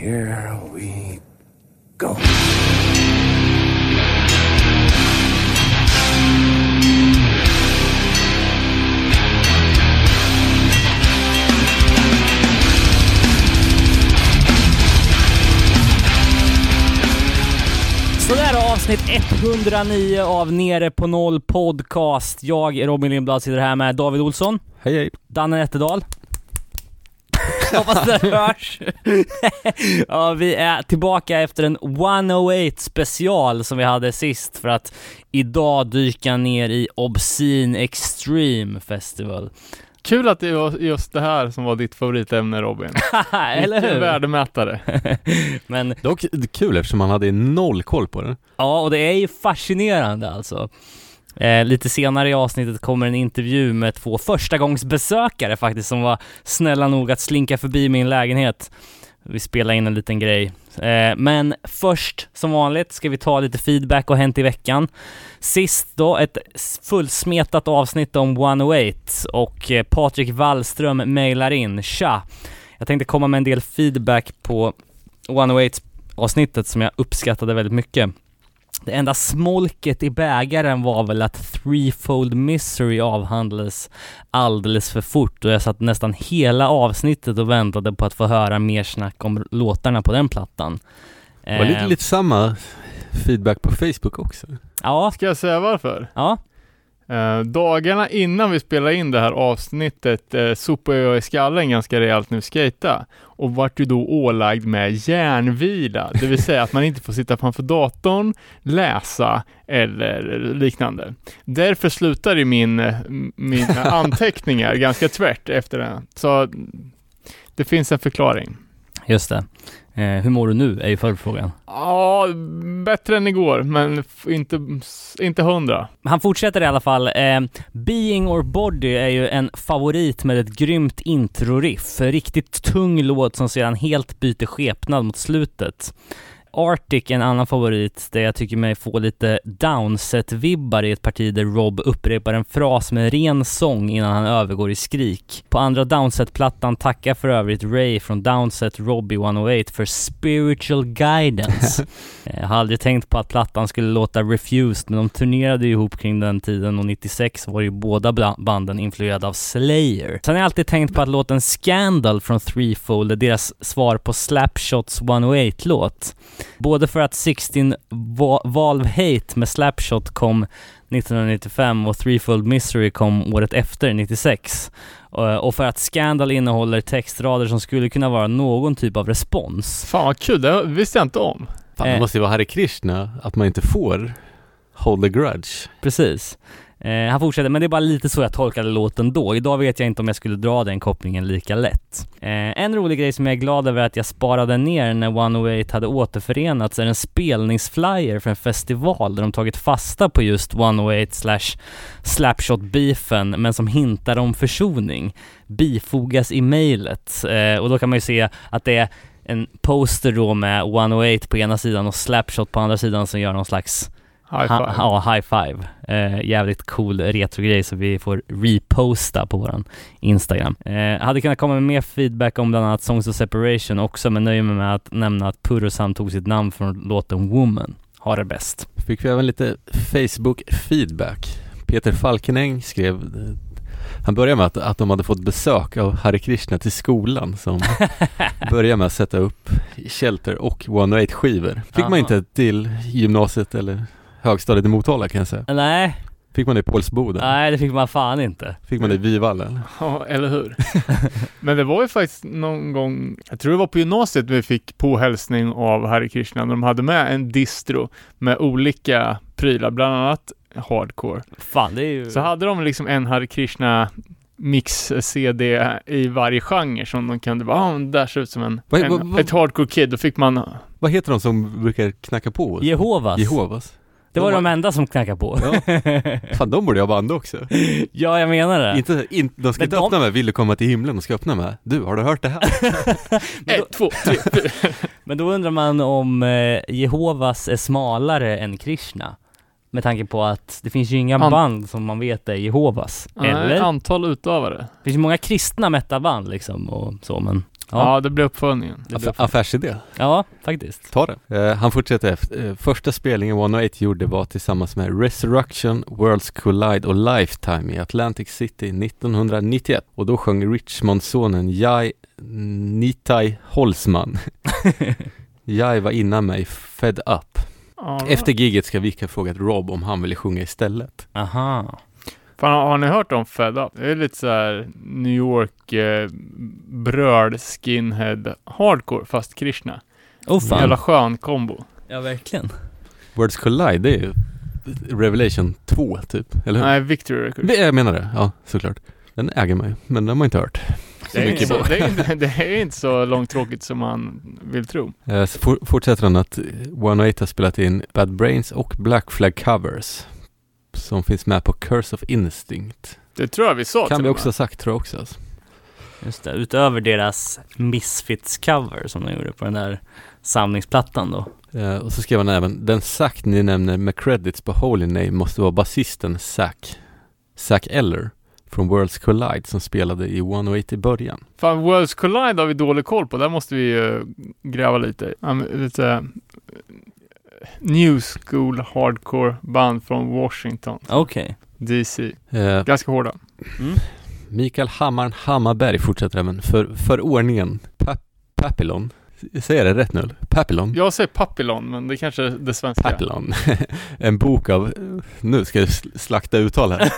here we go. Sådär avsnitt 109 av Nere på Noll Podcast. Jag, Robin Lindblad, sitter här med David Olsson, Hej hej. Danne Nätterdal. Hoppas det hörs. ja, vi är tillbaka efter en 108 special som vi hade sist för att idag dyka ner i Obscene Extreme Festival. Kul att det var just det här som var ditt favoritämne Robin. Eller hur? värdemätare. Men Dock kul eftersom man hade noll koll på det. Ja, och det är ju fascinerande alltså. Eh, lite senare i avsnittet kommer en intervju med två förstagångsbesökare faktiskt som var snälla nog att slinka förbi min lägenhet. Vi spelar in en liten grej. Eh, men först, som vanligt, ska vi ta lite feedback och hänt i veckan. Sist då, ett fullsmetat avsnitt om 108 och eh, Patrik Wallström mejlar in. Tja! Jag tänkte komma med en del feedback på 108 avsnittet som jag uppskattade väldigt mycket. Det enda smolket i bägaren var väl att Threefold Misery avhandlades alldeles för fort och jag satt nästan hela avsnittet och väntade på att få höra mer snack om låtarna på den plattan. Det var lite, Eh, lite samma feedback på Facebook också. Ja, Ska jag säga varför? ja, Eh, dagarna innan vi spelade in det här avsnittet eh, sopade jag i skallen ganska rejält när vi skejtade och vart ju då ålagd med järnvila, det vill säga att man inte får sitta framför datorn, läsa eller liknande. Därför slutar ju min, eh, mina anteckningar ganska tvärt efter det. Så det finns en förklaring. just det. Eh, hur mår du nu är ju följdfrågan. Ja, bättre än igår, men inte, inte hundra. Han fortsätter i alla fall. Eh, Being or Body är ju en favorit med ett grymt introriff. Riktigt tung låt som sedan helt byter skepnad mot slutet. Arctic en annan favorit där jag tycker mig få lite downset-vibbar i ett parti där Rob upprepar en fras med ren sång innan han övergår i skrik. På andra Downset-plattan tackar för övrigt Ray från Downset Robbie 108 för spiritual guidance. Jag har aldrig tänkt på att plattan skulle låta Refused, men de turnerade ju ihop kring den tiden och 96 var ju båda banden influerade av Slayer. Sen har jag alltid tänkt på att låten Scandal från Threefold är deras svar på Slapshots 108-låt. Både för att 16 Va- Valve Hate med Slapshot kom 1995 och Threefold Misery kom året efter, 96. Och och för att Scandal innehåller textrader som skulle kunna vara någon typ av respons. Fan vad kul, det visste jag inte om. Fan, Eh. det måste ju vara Hare Krishna att man inte får hold a grudge. Precis. Eh, han fortsätter, men det är bara lite så jag tolkade låten då. Idag vet jag inte om jag skulle dra den kopplingen lika lätt. Eh, en rolig grej som jag är glad över att jag sparade ner när 108 hade återförenats är en spelningsflyer för en festival där de tagit fasta på just 108 slash slapshot-beefen men som hintar om försoning. Bifogas i mejlet. Eh, och då kan man ju se att det är en poster då med 108 på ena sidan och slapshot på andra sidan som gör någon slags High five. Ha, ja, high five. Eh, jävligt cool retrogrej så vi får reposta på våran Instagram. Eh, hade kunnat komma med mer feedback om bland annat Songs of Separation också, men nöjer mig med att nämna att Purosan tog sitt namn från låten Woman. Ha det bäst. Fick vi även lite Facebook feedback. Peter Falkenäng skrev eh, han började med att, att de hade fått besök av Hare Krishna till skolan som började med att sätta upp Shelter och 108 skivor. Fick Aha. man inte till gymnasiet eller högstadiet i Motala kan jag säga. Nej, Fick man det i Pålsboda? nej det fick man fan inte. Fick man det i Vivalla? Ja, eller hur? Men det var ju faktiskt någon gång, jag tror det var på gymnasiet vi fick påhälsning av Hare Krishna när de hade med en distro med olika prylar, bland annat hardcore. Fan, det är ju... Så hade de liksom en Hare Krishna mix-CD i varje genre som de kunde bara, ah, där ser ut som en, Vad- en vad- vad- ett hardcore kid. Då fick man, Vad heter de som brukar knacka på? Jehovas. Jehovas. Det var De de enda som knackade på. Ja. Fan, de borde ha band också. ja, jag menar det. Inte, in, de ska Men inte de- öppna med Vill du komma till himlen? De ska öppna med Du, har du hört det här? ett, två, tre. Men då undrar man om eh, Jehovas är smalare än Krishna? Med tanke på att det finns ju inga An- band som man vet är Jehovas. Nej, Eller? antal utövare. Det finns ju många kristna metaband liksom och så men Ja, Ja, det blir uppföljningen. det blir- Aff- affärsidé. ja faktiskt. Ta det. Eh, han fortsätter efter. Eh, första spelningen 108 gjorde var tillsammans med Resurrection, Worlds Collide och Lifetime i Atlantic City 1991. Och då sjöng Richmond-sonen Jai Nitai Holzman. Jai var innan mig Fed Up. Ja, Efter giget ska Vick ha frågat Rob om han ville sjunga istället. Aha. Fan, har, har ni hört om Fed Up? Det är lite så här New York eh, bröd skinhead hardcore fast Krishna. Oh Jävla fan. skön kombo. Ja, verkligen. Worlds Collide, det är ju Revelation 2 typ, eller hur? Nej, Victory Records. Jag menar det, ja såklart. Den äger man ju, men den har man inte hört. Så Det är, mycket inte så, det, är inte, det är inte så långtråkigt som man vill tro. Eh, Så for, fortsätter han att 108 har spelat in Bad Brains och Black Flag covers. Som finns med på Curse of Instinct. Det tror jag vi sa kan vi också ha sagt tror jag också. Alltså. Just det, utöver deras Misfits-cover som de gjorde på den där samlingsplattan då. Eh, och så skrev han även, den Zack ni nämner med credits på Holy Name måste vara basisten Zack. Zack Eller från Worlds Collide som spelade i 108 i början. Fan, Worlds Collide har vi dålig koll på. Där måste vi ju gräva lite. Men lite New School Hardcore band från Washington, Okej. DC. Eh, Ganska hårda. Mm. Mikael Hammaren Hammarberg fortsätter även för, för ordningen. Pa Papillon. Säger jag det rätt nu? Papillon? Jag säger Papillon, men det kanske är det svenska. Papillon. en bok av, nu ska jag sl- slakta uttal här.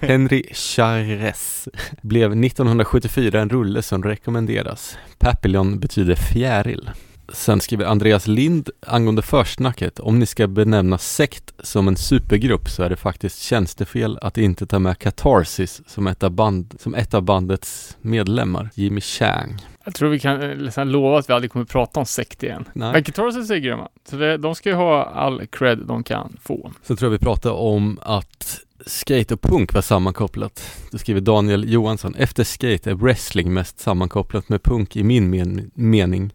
Henry Charres blev 1974 en rulle som rekommenderas. Papillon betyder fjäril. Sen skriver Andreas Lind angående försnacket. Om ni ska benämna sekt som en supergrupp så är det faktiskt tjänstefel att inte ta med Catharsis som ett av, band, som ett av bandets medlemmar, Jimmy Chang. Jag tror vi kan liksom lova att vi aldrig kommer prata om sekt igen. Nej. Men Guitars är grymma. Så det, de ska ju ha all cred de kan få. Så tror jag vi pratade om att skate och punk var sammankopplat. Då skriver Daniel Johansson, efter skate är wrestling mest sammankopplat med punk i min men- mening.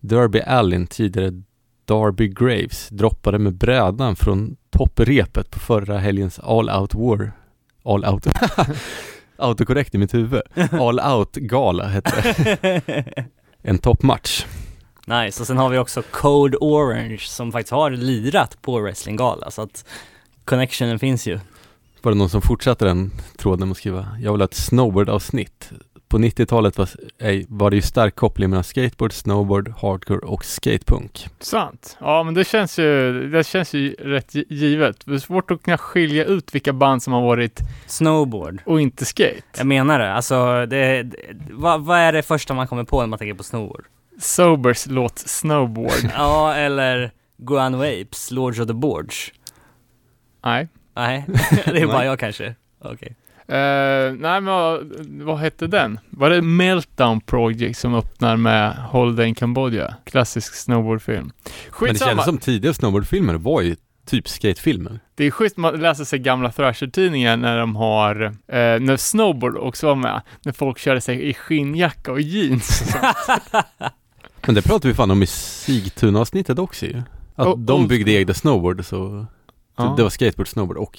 Derby Allin, tidigare Darby Graves, droppade med brädan från topprepet på förra helgens All Out War. All Out. Autokorrekt i mitt huvud. All Out-gala hette det. En toppmatch. Nice, och sen har vi också Code Orange som faktiskt har lirat på wrestlinggala så att connectionen finns ju. Var det någon som fortsatte den tråden med att skriva Jag vill ha ett snowboard-avsnitt. På 90-talet var, var det ju stark koppling mellan skateboard, snowboard, hardcore och skatepunk. Sant. Ja, men det känns ju, det känns ju rätt gi- givet. Det är svårt att kunna skilja ut vilka band som har varit Snowboard. och inte skate. Jag menar det, alltså det, det, vad, vad är det första man kommer på när man tänker på snowboard? Sobers låt Snowboard. ja, eller Guan Apes, Lords of the Boards. Nej. Nej, det är bara jag kanske. Okej. Eh, nej, men vad, vad hette den? Var det Meltdown Project som öppnar med Holiday in Cambodia? Klassisk snowboardfilm. Men det Skitsamma. kändes som tidiga snowboardfilmer var ju typ skatefilmer. Det är schysst man läser sig gamla Thrasher-tidningar när de har, eh, när snowboard också var med. När folk körde sig i skinnjacka och jeans. och sånt. Men det pratade vi fan om i Sigtuna-avsnittet också ju. Att Oh, de byggde egna snowboard så, så Ja. det var skateboard, snowboard och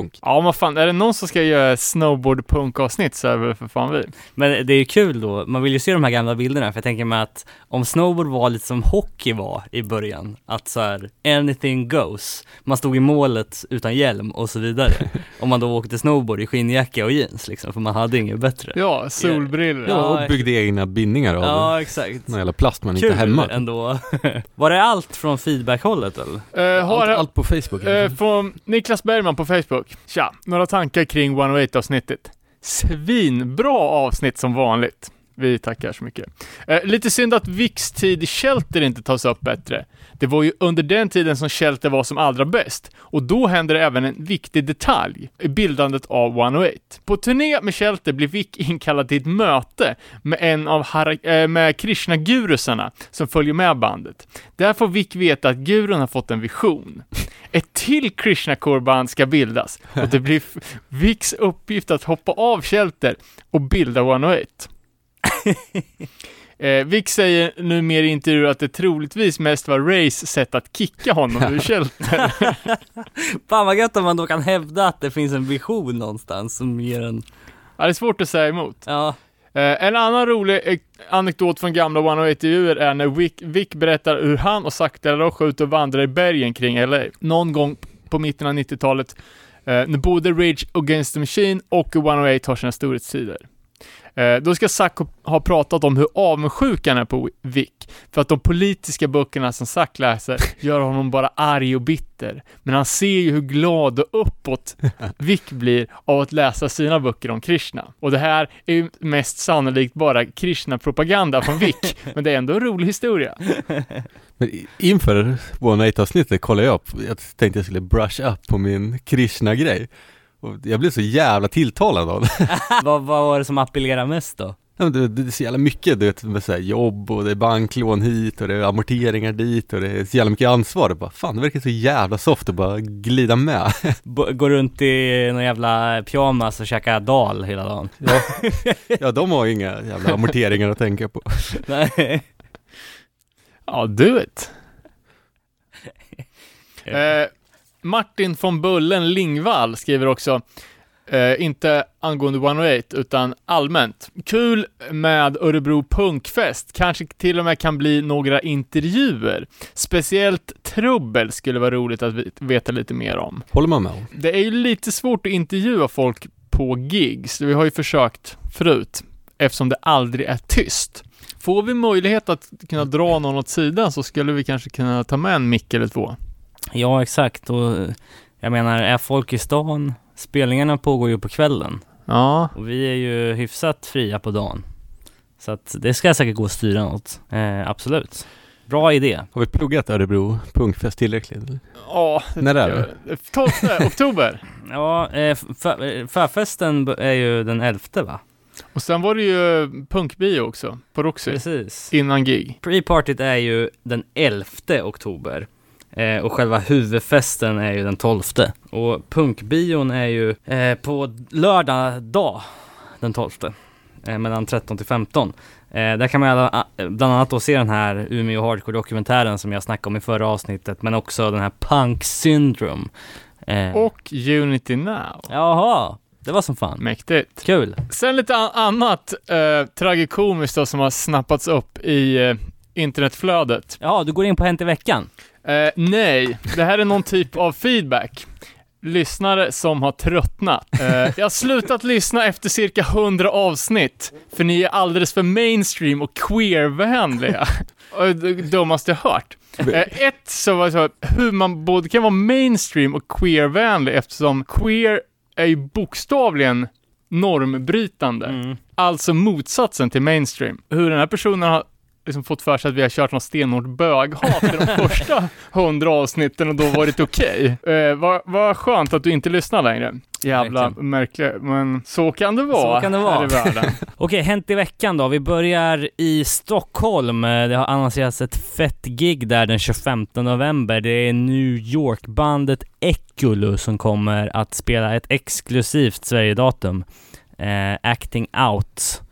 punk. ja, men fan, är det någon som ska göra snowboard-punk-avsnitt så är det för fan vi. Men det är ju kul då, man vill ju se de här gamla bilderna för jag tänker mig att om snowboard var lite som hockey var i början, att så här anything goes, man stod i målet utan hjälm och så vidare. om man då åkte snowboard i skinnjacka och jeans liksom, för man hade inget bättre. Ja, solbrillor. Ja. Och byggde egna bindningar av Ja, exakt. någon jävla plast man Kul inte hämmar. ändå. var det allt från feedback-hållet eller? Har Allt, allt på Facebook. Eh, från Niklas Bergman på Facebook. Tja, några tankar kring 108-avsnittet. Svinbra avsnitt som vanligt. Vi tackar så mycket. Eh, lite synd att Vicks tid i Shelter inte tas upp bättre. Det var ju under den tiden som Shelter var som allra bäst. Och då hände det även en viktig detalj i bildandet av 108. På turné med Shelter blev Vick inkallad till ett möte med en av Har- eh, med Krishna-gurusarna som följer med bandet. Där får Vick veta att gurun har fått en vision. Ett till Krishna-korband ska bildas och det blir Vicks uppgift att hoppa av Shelter och bilda 108. Eh, Vic säger nu mer i intervjuer att det troligtvis mest var Rays sätt att kicka honom ur Shelter. Fan vad gött om man då kan hävda att det finns en vision någonstans som ger en, ja, det är svårt att säga emot. ja, Eh, en annan rolig anekdot från gamla 108-intervjuer är när Vic, Vic berättar hur han och Zack de la Rocha ut och vandrar i bergen kring LA. Någon gång på mitten av 90-talet eh, när både Rage Against the Machine och 108 har sina storhetstider. Eh, då ska Zack ha pratat om hur avundsjuk han är på Vic, för att de politiska böckerna som Zack läser gör honom bara arg och bitter. Men han ser ju hur glad och uppåt Vic blir av att läsa sina böcker om Krishna. Och det här är ju mest sannolikt bara Krishna-propaganda från Vic, men det är ändå en rolig historia. Men inför 108-avsnittet kollade jag upp, jag tänkte jag skulle brush up på min Krishna-grej. Jag blev så jävla tilltalad av det. vad, vad var det som appellerade mest då? Ja, men Det, det är så jävla mycket, du vet, med så här jobb och det är banklån hit och det är amorteringar dit och det är så jävla mycket ansvar. Det bara, fan det verkar så jävla soft att bara glida med. B- Gå runt i någon jävla pyjamas och käka dal hela dagen? Ja, ja de har ju inga jävla amorteringar att tänka på. Nej. Ja, do it. Eh, Martin von Bullen Lingvall skriver också, eh, inte angående 108 utan allmänt. Kul med Örebro Punkfest, kanske till och med kan bli några intervjuer. Speciellt Trubbel skulle vara roligt att veta lite mer om. Håller man med om. Det är ju lite svårt att intervjua folk på gigs. Vi har ju försökt förut, eftersom det aldrig är tyst. Får vi möjlighet att kunna dra någon åt sidan så skulle vi kanske kunna ta med en mick eller två. Ja, exakt. Och jag menar, är folk i stan? Spelningarna pågår ju på kvällen. Ja, Och vi är ju hyfsat fria på dagen. Så att det ska säkert gå att styra något. Eh, absolut. Bra idé. Har vi pluggat Örebro Punkfest tillräckligt? ja När är det? 12 oktober. Ja, eh, för, eh, förfesten är ju den 11 va? Och sen var det ju punkbio också, på Roxy, Precis. innan gig. Pre-partyt är ju den 11 oktober. Eh, och själva huvudfesten är ju den 12. Och punkbion är ju eh, på lördag dag, den 12. Eh, mellan 13 till 15. Eh, där kan man bland annat då se den här Umeå Hardcore-dokumentären som jag snackade om i förra avsnittet, men också den här Punk Syndrome. Eh, Och Unity Now. Jaha, det var som fan. Mäktigt. Kul. Sen lite an- annat eh, tragikomiskt då som har snappats upp i eh, internetflödet. Ja, du går in på Hänt i veckan. Eh, nej, det här är någon typ av feedback. Lyssnare som har tröttnat. Eh, jag har slutat lyssna efter cirka 100 avsnitt, för ni är alldeles för mainstream och queervänliga. Dummaste jag hört. Eh, ett så var det så hur man både kan vara mainstream och queervänlig eftersom queer är ju bokstavligen normbrytande. Mm. Alltså motsatsen till mainstream. Hur den här personen har liksom fått för sig att vi har kört någon stenhårt böghat i de första hundra avsnitten och då varit okej. Eh, vad, vad skönt att du inte lyssnar längre. Jävla märkligt, men så kan det vara Så kan det vara. Okej, Hänt i veckan då. Vi börjar i Stockholm. Eh, Det har annonserats ett fett gig där den 25 november. Det är New York-bandet Ekulu som kommer att spela ett exklusivt Sverigedatum. Eh, Acting Out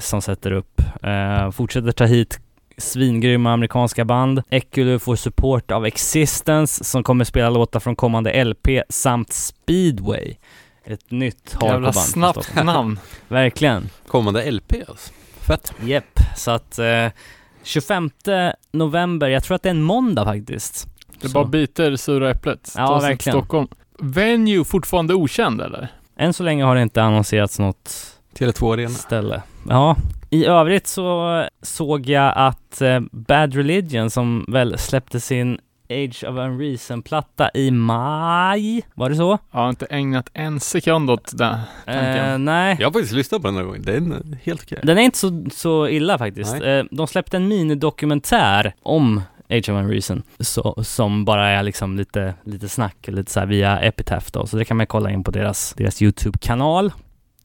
som sätter upp. Eh, fortsätter ta hit svingrymma amerikanska band. Ekulu får support av Existence som kommer spela låtar från kommande LP samt Speedway. Ett nytt Jävla hardcoreband från snabbt namn. Verkligen. Kommande LP alltså. Fett. Jepp, så att eh, 25 november, jag tror att det är en måndag faktiskt. Det Så. bara biter sura äpplet. Ja, Ta verkligen. Stockholm. Venue fortfarande okänd eller? Än så länge har det inte annonserats något Tele2 Arena. ställe. Ja, i övrigt så såg jag att eh, Bad Religion som väl släppte sin Age of Unreason-platta i maj, var det så? Jag har inte ägnat en sekund åt det. Tanken. Eh, nej. Jag har faktiskt lyssnat på den några gånger. Den är helt okej. Den är inte så, så illa faktiskt. Nej. Eh, de släppte en minidokumentär om Age of Unreason så, som bara är liksom lite, lite snack, lite så här via Epitaph då, så det kan man kolla in på deras, deras YouTube-kanal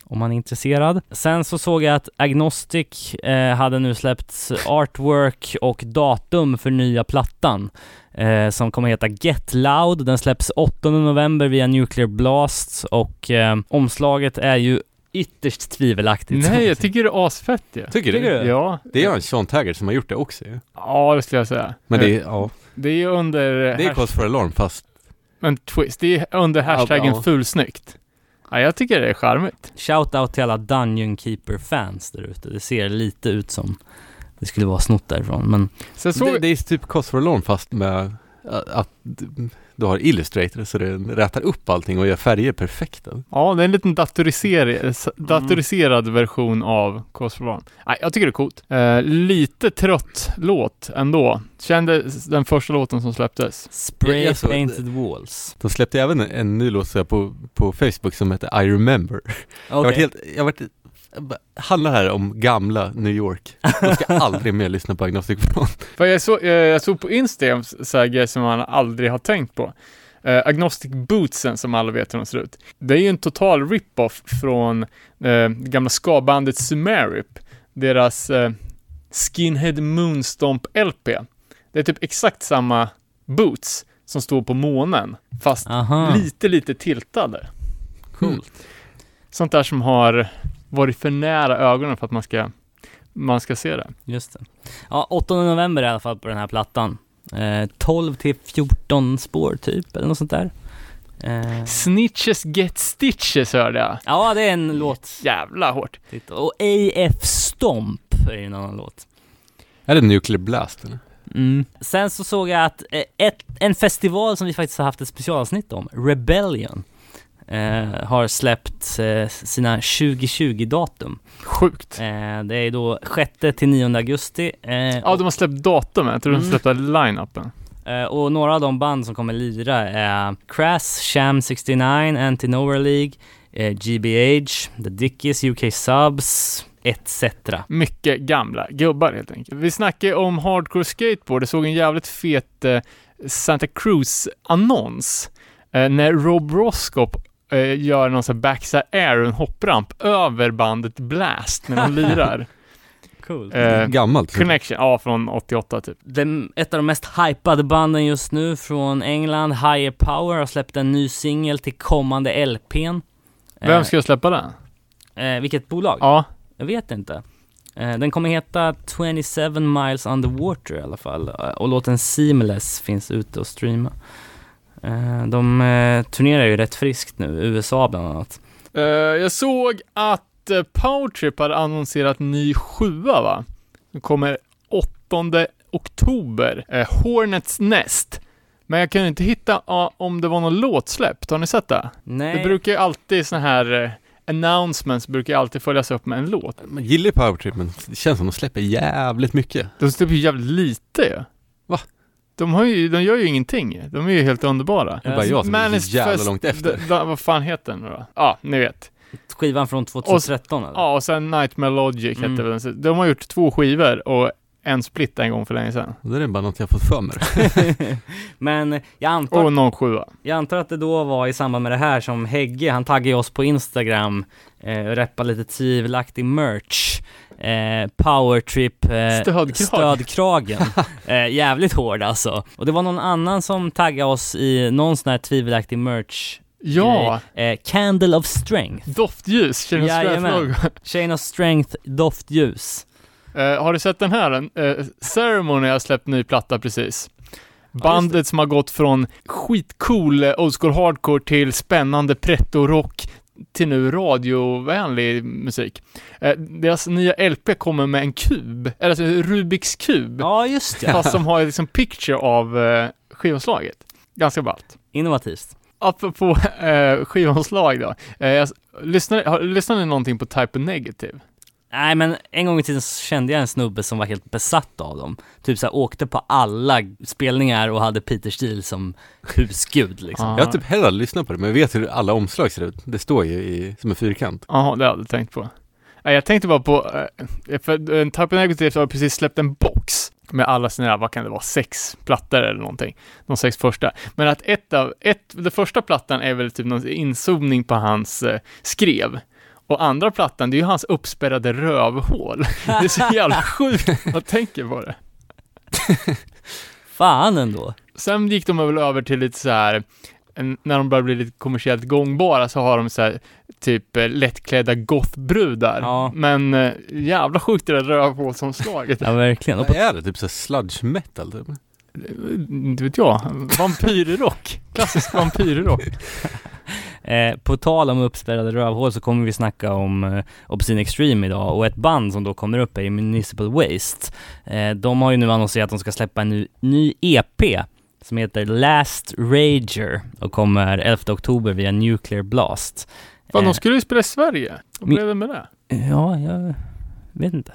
om man är intresserad. Sen så såg jag att Agnostic eh, hade nu släppt artwork och datum för nya plattan eh, som kommer heta Get Loud. Den släpps 8 november via Nuclear Blast och eh, omslaget är ju ytterst tvivelaktigt. Nej, jag tycker det är asfett ju. Tycker, Tycker du? Ja. Det är en Sean Taggart som har gjort det också ju. Ja, det skulle jag säga. Men det är, ja, Det är ju under... det är Cause for Alarm fast En twist. Det är under hashtaggen Ja. fulsnyggt. Ja, jag tycker det är charmigt. Shout out till alla Dungeon Keeper-fans där ute. Det ser lite ut som det skulle vara snott därifrån, men Sen såg Det, det är typ Loan fast med att, att du har Illustrator så det rätar upp allting och gör färger perfekta. Ja, det är en liten datoriserad, datoriserad version av Cause for. Nej, jag tycker det är coolt. Eh, lite trött låt ändå. Kände den första låten som släpptes. Spray Jag såg- Painted Walls. De släppte även en, en ny låt så här på, på Facebook som heter I remember. Jag har varit helt, jag har varit, jag handlar här om gamla New York. Jag ska aldrig mer lyssna på Agnostic Front. För jag, så, jag såg på Instagram så här grejer som man aldrig har tänkt på. Eh, Agnostic Bootsen som alla vet hur de ser ut. Det är ju en total rip-off från det gamla ska-bandet Sumerip. Deras eh, Skinhead Moonstomp LP. Det är typ exakt samma boots som står på månen. Fast Aha, lite, lite tiltade. coolt. Sånt där som har varit för nära ögonen för att man ska, man ska se det. Just det. Ja, 8 november i alla fall på den här plattan. Eh, 12 till 14 spår typ, eller något sånt där. Eh, Snitches get stitches hörde jag. ja, det är en låt. Jävla hårt. Och AF Stomp är en annan låt. Är det Nuclear Blast eller? Mm. Sen så såg jag att eh, ett, en festival som vi faktiskt har haft ett specialavsnitt om, Rebellion, eh, har släppt eh, sina 2020-datum. Sjukt. Eh, det är då 6 till 9 augusti. Eh, Ja, de har släppt datumet. Jag tror de Mm. släppte line-upen. Eh, och några av de band som kommer lira är Crass, Sham 69, Anti-Nowhere League, GBH, The Dickies, UK Subs, etc. Mycket gamla gubbar helt enkelt. Vi snackade om hardcore skateboard. Jag såg en jävligt fet Santa Cruz-annons. När Rob Roscop eh, gör någon sån här backside air, en hoppramp, över bandet Blast när de lirar. Cool. Eh, Gammalt. Connection, ja från 88 typ. Den, ett av de mest hypade banden just nu från England, Higher Power, har släppt en ny singel till kommande LPn. Vem ska jag släppa den? eh, vilket bolag? Ja, Jag vet inte. Eh, den kommer heta 27 miles underwater i alla fall. Eh, Och låten Seamless finns ute och streama. Eh, de eh, turnerar ju rätt friskt nu, USA bland annat. Eh, jag såg att Powertrip hade annonserat ny sjua va? Den kommer 8 oktober. Hornets Nest. Men jag kunde inte hitta om det var någon låtsläpp. Har ni sett det? Nej. Det brukar ju alltid såna här announcements brukar alltid följas upp med en låt. Man gillar ju Powertrip men det känns som de släpper jävligt mycket. De släpper ju jävligt lite ju. De, har ju, de gör ju ingenting. De är ju helt underbara. Det är bara jag som är så jävla långt efter. d- d- vad fan heter den nu då? Ja, ni vet. Skivan från 2013 eller? Ja, och sen Nightmare Logic Mm. hette den. Så De har gjort två skivor och en split en gång för länge sedan. Och det är bara något jag fått för mig. Men jag antar, Och någon sjua. jag antar att det då var i samband med det här som Hägge, han taggade oss på Instagram eh, och reppade lite tvivelaktig merch. Eh, powertrip eh, Stödkrag. stödkragen. eh, jävligt hård alltså. Och det var någon annan som taggade oss i någon sån här tvivelaktig merch. Ja, Eh, Candle of Strength. doftljus. Känner Jajamän. Chain of Strength doftljus. uh, Har du sett den här? Uh, Ceremony har släppt ny platta precis. Bandet som har gått från skitcool eh, old school hardcore till spännande pretto-rock till nu radiovänlig musik. Eh, deras nya LP kommer med en kub, eller alltså Rubiks kub. Ja, just det. Fast som har liksom picture av uh, skivomslaget. Ganska ballt. Innovativt. Apropå uh, skivomslag då. Lyssnar ni någonting på Type of Negative? Nej men en gång i tiden så kände jag en snubbe som var helt besatt av dem. Typ såhär åkte på alla spelningar och hade Peter Steele som husgud liksom. Ja. Jag har typ heller aldrig lyssnat på det men jag vet hur alla omslag ser ut. Det står ju i, som en fyrkant. Jaha, det hade jag tänkt på. Nej, jag tänkte bara på, eh, för of Negative har precis släppt en box med alla sina, vad kan det vara, sex plattor eller någonting. De sex första. Men att ett av, ett, den första plattan är väl typ någon inzoomning på hans eh, skrev. Och andra plattan, det är ju hans uppspärrade rövhål. Det är så jävla sjukt man tänker på det. Fan ändå. Sen gick de väl över till lite så här när de börjar bli lite kommersiellt gångbara så har de så här typ eh, lättklädda gothbrudar. Ja. Men eh, jävla sjukt det där rövhålsomslaget. Ja verkligen. Vad är det? Typ såhär sludge metal typ? Inte vet jag. Vampyrrock. Klassisk vampyrrock. Eh, på tal om uppspärrade rövhål så kommer vi snacka om eh, Obscene Extreme idag och ett band som då kommer upp är Municipal Waste. Eh, de har ju nu annonserat att de ska släppa en ny, ny EP som heter Last Rager och kommer 11 oktober via Nuclear Blast. Fan, Eh, de skulle ju spela i Sverige. Vad blev det med det? Ja, jag vet inte.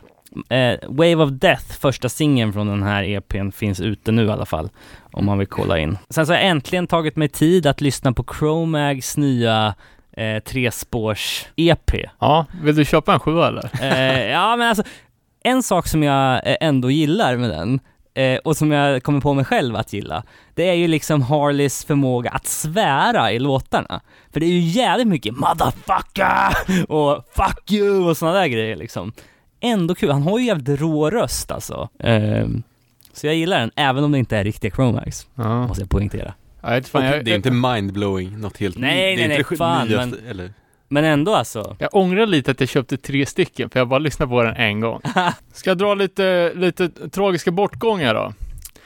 Eh, Wave of Death, första singeln från den här EPn, finns ute nu i alla fall. Om man vill kolla in. Sen så har jag äntligen tagit mig tid att lyssna på Chromags nya eh, trespårs-EP. Ja, vill du köpa en sjua eller? Eh, ja, men alltså, en sak som jag eh, ändå gillar med den, eh, och som jag kommer på mig själv att gilla, det är ju liksom Harleys förmåga att svära i låtarna. För det är ju jävligt mycket 'motherfucker' och 'fuck you' och sådana där grejer liksom. Ändå kul, han har ju jävligt rå röst alltså. Ehm, så jag gillar den, även om det inte är riktiga Chromax, Ja. måste jag poängtera. Jag vet fan, Och jag, det är inte mindblowing, något helt Nej, det är nej, nej, det fan, nyaste, men- eller? Men ändå alltså. jag ångrar lite att jag köpte tre stycken, för jag bara lyssnade på den en gång. Ska jag dra lite, lite tragiska bortgångar då?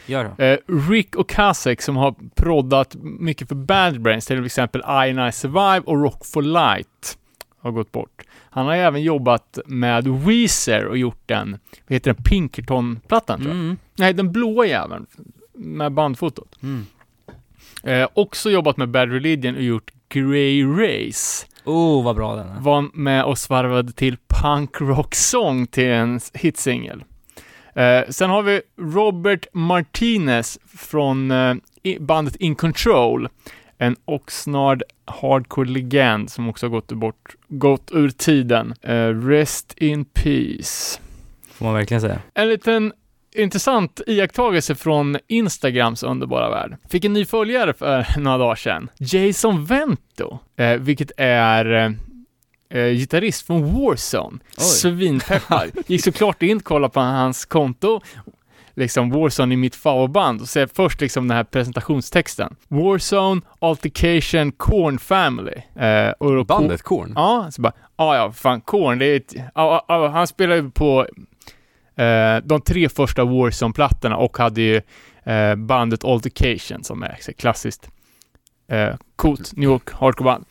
Gör då. Eh, Rick och Kasek som har proddat mycket för Bad Brains, till exempel I and I Survive och Rock for Light, har gått bort. Han har även jobbat med Weezer och gjort den, vad heter den, Pinkerton-plattan tror jag. Mm. Nej, den blåa jäveln, med bandfotot. Mm. Eh, också jobbat med Bad Religion och gjort Grey Race. Oh, vad bra den är. Var med och svarvade till punk rock sång till en hitsingel. Eh, sen har vi Robert Martinez från eh, bandet In Control. En Oxnard hardcore-legend som också har gått bort, gått ur tiden. Eh, rest in peace. Får man verkligen säga. En liten intressant iakttagelse från Instagrams underbara värld. Fick en ny följare för några dagar sedan. Jason Vento, eh, vilket är eh, eh, gitarrist från Warzone. Oj. Svinpeppad. Gick såklart in, kollade på hans konto. Liksom Warzone i mitt favoritband och ser först liksom den här presentationstexten. Warzone, Altercation, Corn Family. Eh, Bandet Korn? Ja, så bara, ja ja, fan Korn, det är ett, ja, ja, han spelar ju på eh, de tre första Warzone-plattorna och hade ju eh, bandet Altercation som är klassiskt eh, coolt New York hardcore-band.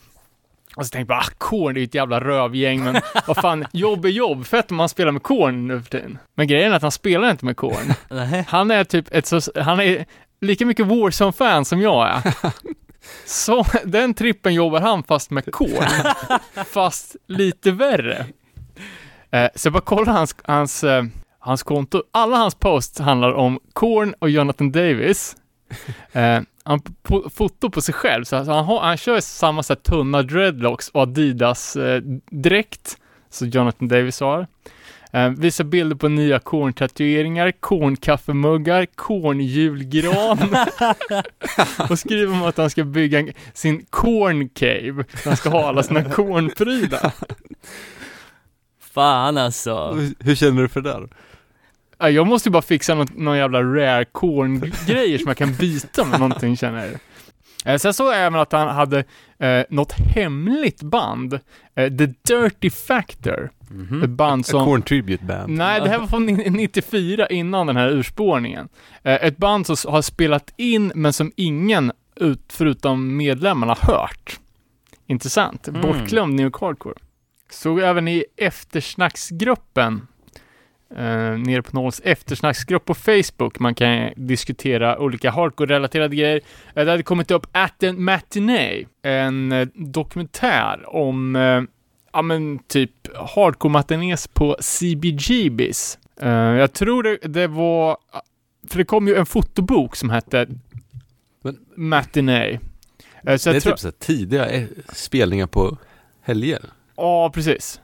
Och så tänkte jag bara, ah, Korn, det är ju ett jävla rövgäng, men vad fan, jobb är jobb, fett om man spelar med Korn nu för tiden. Men grejen är att han spelar inte med Korn. Han är typ ett så, han är lika mycket Warzone-fan som jag är. Så den trippen jobbar han fast med kol. fast lite värre. Eh, så jag bara kollar hans, hans, eh, hans konto. Alla hans posts handlar om Korn och Jonathan Davis. Eh, han po- foto på sig själv, så han, har, han kör samma så här, tunna dreadlocks och Adidas eh, så Jonathan Davis har. Eh, visar bilder på nya korntatueringar, kornkaffemuggar, kornjulgran. och skriver om att han ska bygga en, sin corn cave, där han ska ha alla sina kornprylar. Fan alltså. Hur, hur känner du för det där? Ja, Jag måste ju bara fixa något, någon jävla rare corn-grejer som jag kan byta med någonting känner jag. Eh, Sen såg jag även att han hade eh, något hemligt band, eh, The Dirty Factor. Mhm. Ett band A som... Korn Tribute Band? Nej, det här var från 94 innan den här urspårningen. Eh, Ett band som har spelat in, men som ingen ut, förutom medlemmarna hört. Intressant. Mm. Bortglömd New Hardcore. Såg även i eftersnacksgruppen, eh, nere på Nolls eftersnacksgrupp på Facebook, man kan diskutera olika hardcore-relaterade grejer. Eh, det hade kommit upp At the Matinee, en eh, dokumentär om eh, ja men typ hardcore matinés på CBGBs. Eh, jag tror det, det var, för det kom ju en fotobok som hette Men- Matinee. Eh, så det är typ så tidiga eh, spelningar på helger? ja precis.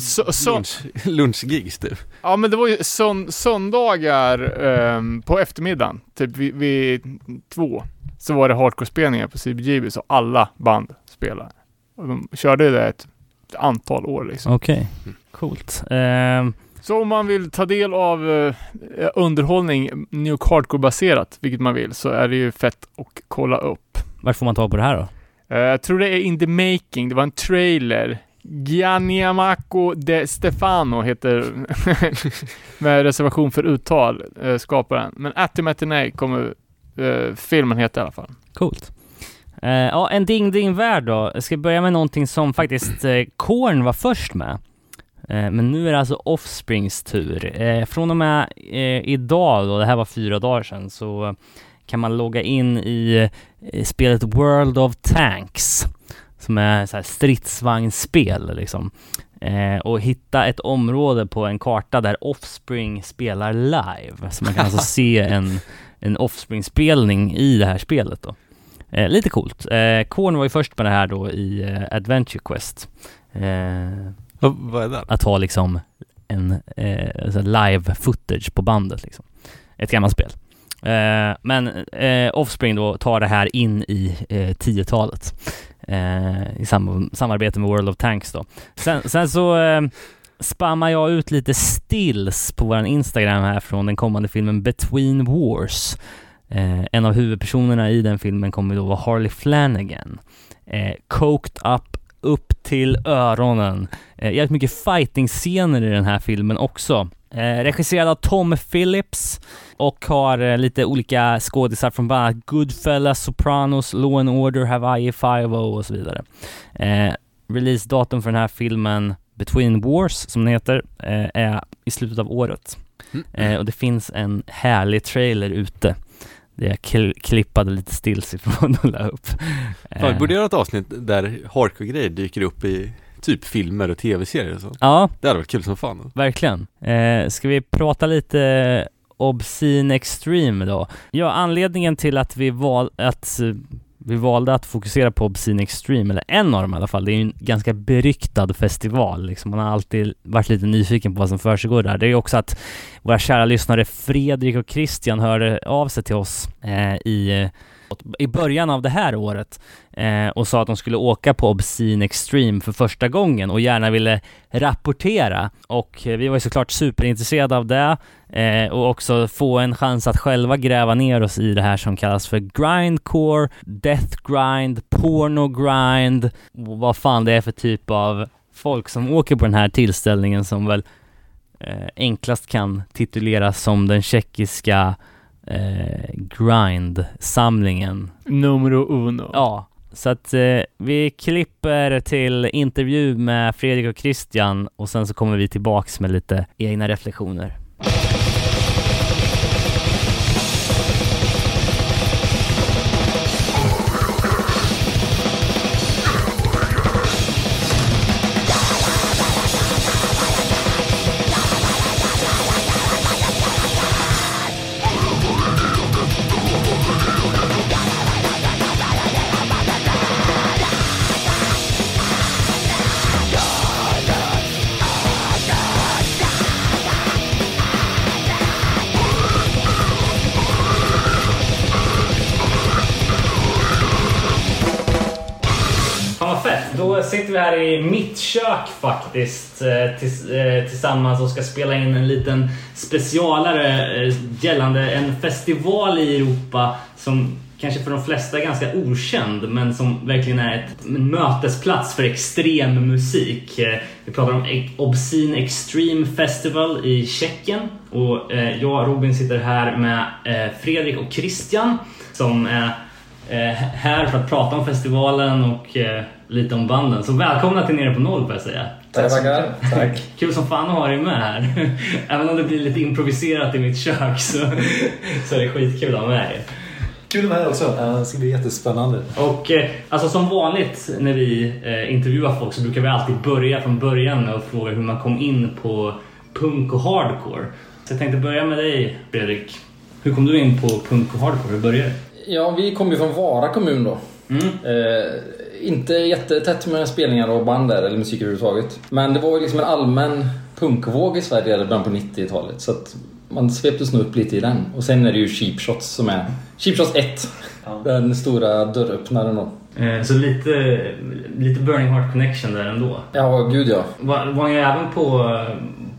Så, så, Lunch, lunchgigs typ? ja men det var ju sön, söndagar ehm, på eftermiddagen, typ vid, vid två, så var det hardcore-spelningar på CBGB, så alla band spelade. Och de körde det ett antal år liksom. Okej, coolt. Ehm, Så om man vill ta del av eh, underhållning New Hardcore-baserat, vilket man vill, så är det ju fett att kolla upp. var får man tag på det här då? Eh, jag tror det är In the Making, det var en trailer. Gianniamaco de Stefano heter, med reservation för uttal, eh, skaparen. Men At the Matinee kommer eh, filmen heta i alla fall. Coolt. Eh, ja, en Ding Ding Värld då. Jag ska börja med någonting som faktiskt eh, Korn var först med. Eh, men nu är det alltså Offsprings tur. Eh, från och med eh, idag då, det här var fyra dagar sedan, så kan man logga in i spelet World of Tanks som är så här stridsvagnsspel liksom. Eh, och hitta ett område på en karta där Offspring spelar live. Så man kan alltså se en, en Offspring-spelning i det här spelet då. Eh, lite coolt. Eh, Korn var ju först med det här då i eh, Adventure Quest. Eh, Vad, är det? att ha liksom en eh, live footage på bandet liksom. Ett gammalt spel. Eh, men Offspring då tar det här in i eh, 10-talet eh, Eh, i sam samarbete med World of Tanks då. Sen, sen så eh, spammar jag ut lite stills på vår Instagram här från den kommande filmen Between Wars. Eh, en av huvudpersonerna i den filmen kommer då vara Harley Flanagan. Eh, coked up upp till öronen. Eh, jävligt mycket fighting-scener i den här filmen också. Eh, regisserad av Tom Phillips och har eh, lite olika skådisar från bland annat Goodfellas, Sopranos, Law and Order, Hawaii 5 och så vidare. Eh, releasedatum för den här filmen, Between Wars som den heter, eh, är i slutet av året. Mm. Eh, och det finns en härlig trailer ute. Där jag kl- klippade lite stills ifrån och la upp. Fan, vi borde göra ett avsnitt där hardcore-grejer dyker upp i typ filmer och tv-serier och så. Ja, Det hade varit kul som fan. Verkligen. Eh, ska vi prata lite Obscene Extreme då? Ja, anledningen till att vi, val att, vi valde att fokusera på Obscene Extreme, eller en av dem i alla fall, det är ju en ganska beryktad festival. Liksom. Man har alltid varit lite nyfiken på vad som försiggår där. Det är ju också att våra kära lyssnare Fredrik och Christian hörde av sig till oss eh, i i början av det här året eh, och sa att de skulle åka på Obscene Extreme för första gången och gärna ville rapportera. Och eh, vi var ju såklart superintresserade av det eh, och också få en chans att själva gräva ner oss i det här som kallas för grindcore, death grind, porno grind vad fan det är för typ av folk som åker på den här tillställningen som väl eh, enklast kan tituleras som den tjeckiska eh, grind-samlingen. Numero uno. Ja, så att eh, vi klipper till intervju med Fredrik och Christian och sen så kommer vi tillbaks med lite egna reflektioner. Sitter vi här i mitt kök faktiskt eh, tills, eh, tillsammans och ska spela in en liten specialare eh, gällande en festival i Europa som kanske för de flesta är ganska okänd men som verkligen är ett, en mötesplats för extrem musik. Vi pratar om Obscene Extreme Festival i Tjeckien och jag Robin sitter här med Fredrik och Christian som är här för att prata om festivalen och lite om banden. Så välkomna till Nere på Noll får jag säga. Tack, tackar. Tack. Kul som fan att ha dig med här. Även om det blir lite improviserat i mitt kök så, så är det skitkul att ha med dig. Kul med här också. Det ska bli jättespännande. Och eh, alltså som vanligt när vi eh, intervjuar folk så brukar vi alltid börja från början att fråga hur man kom in på punk och hardcore. Så jag tänkte börja med dig Fredrik. Hur kom du in på punk och hardcore? Hur började det? Ja, vi kommer ju från Vara kommun då. Mm. Eh, inte jättetätt med spelningar och band där, eller musik överhuvudtaget. Men det var ju liksom en allmän punkvåg i Sverige i början på 90-talet. Så att man sveptes nog upp lite i den. Och sen är det ju Cheap Shots som är... Cheap Shots 1. Den stora dörröppnaren då. Eh, så lite, lite Burning Heart Connection där ändå. Ja, gud ja. Var, var ni även på,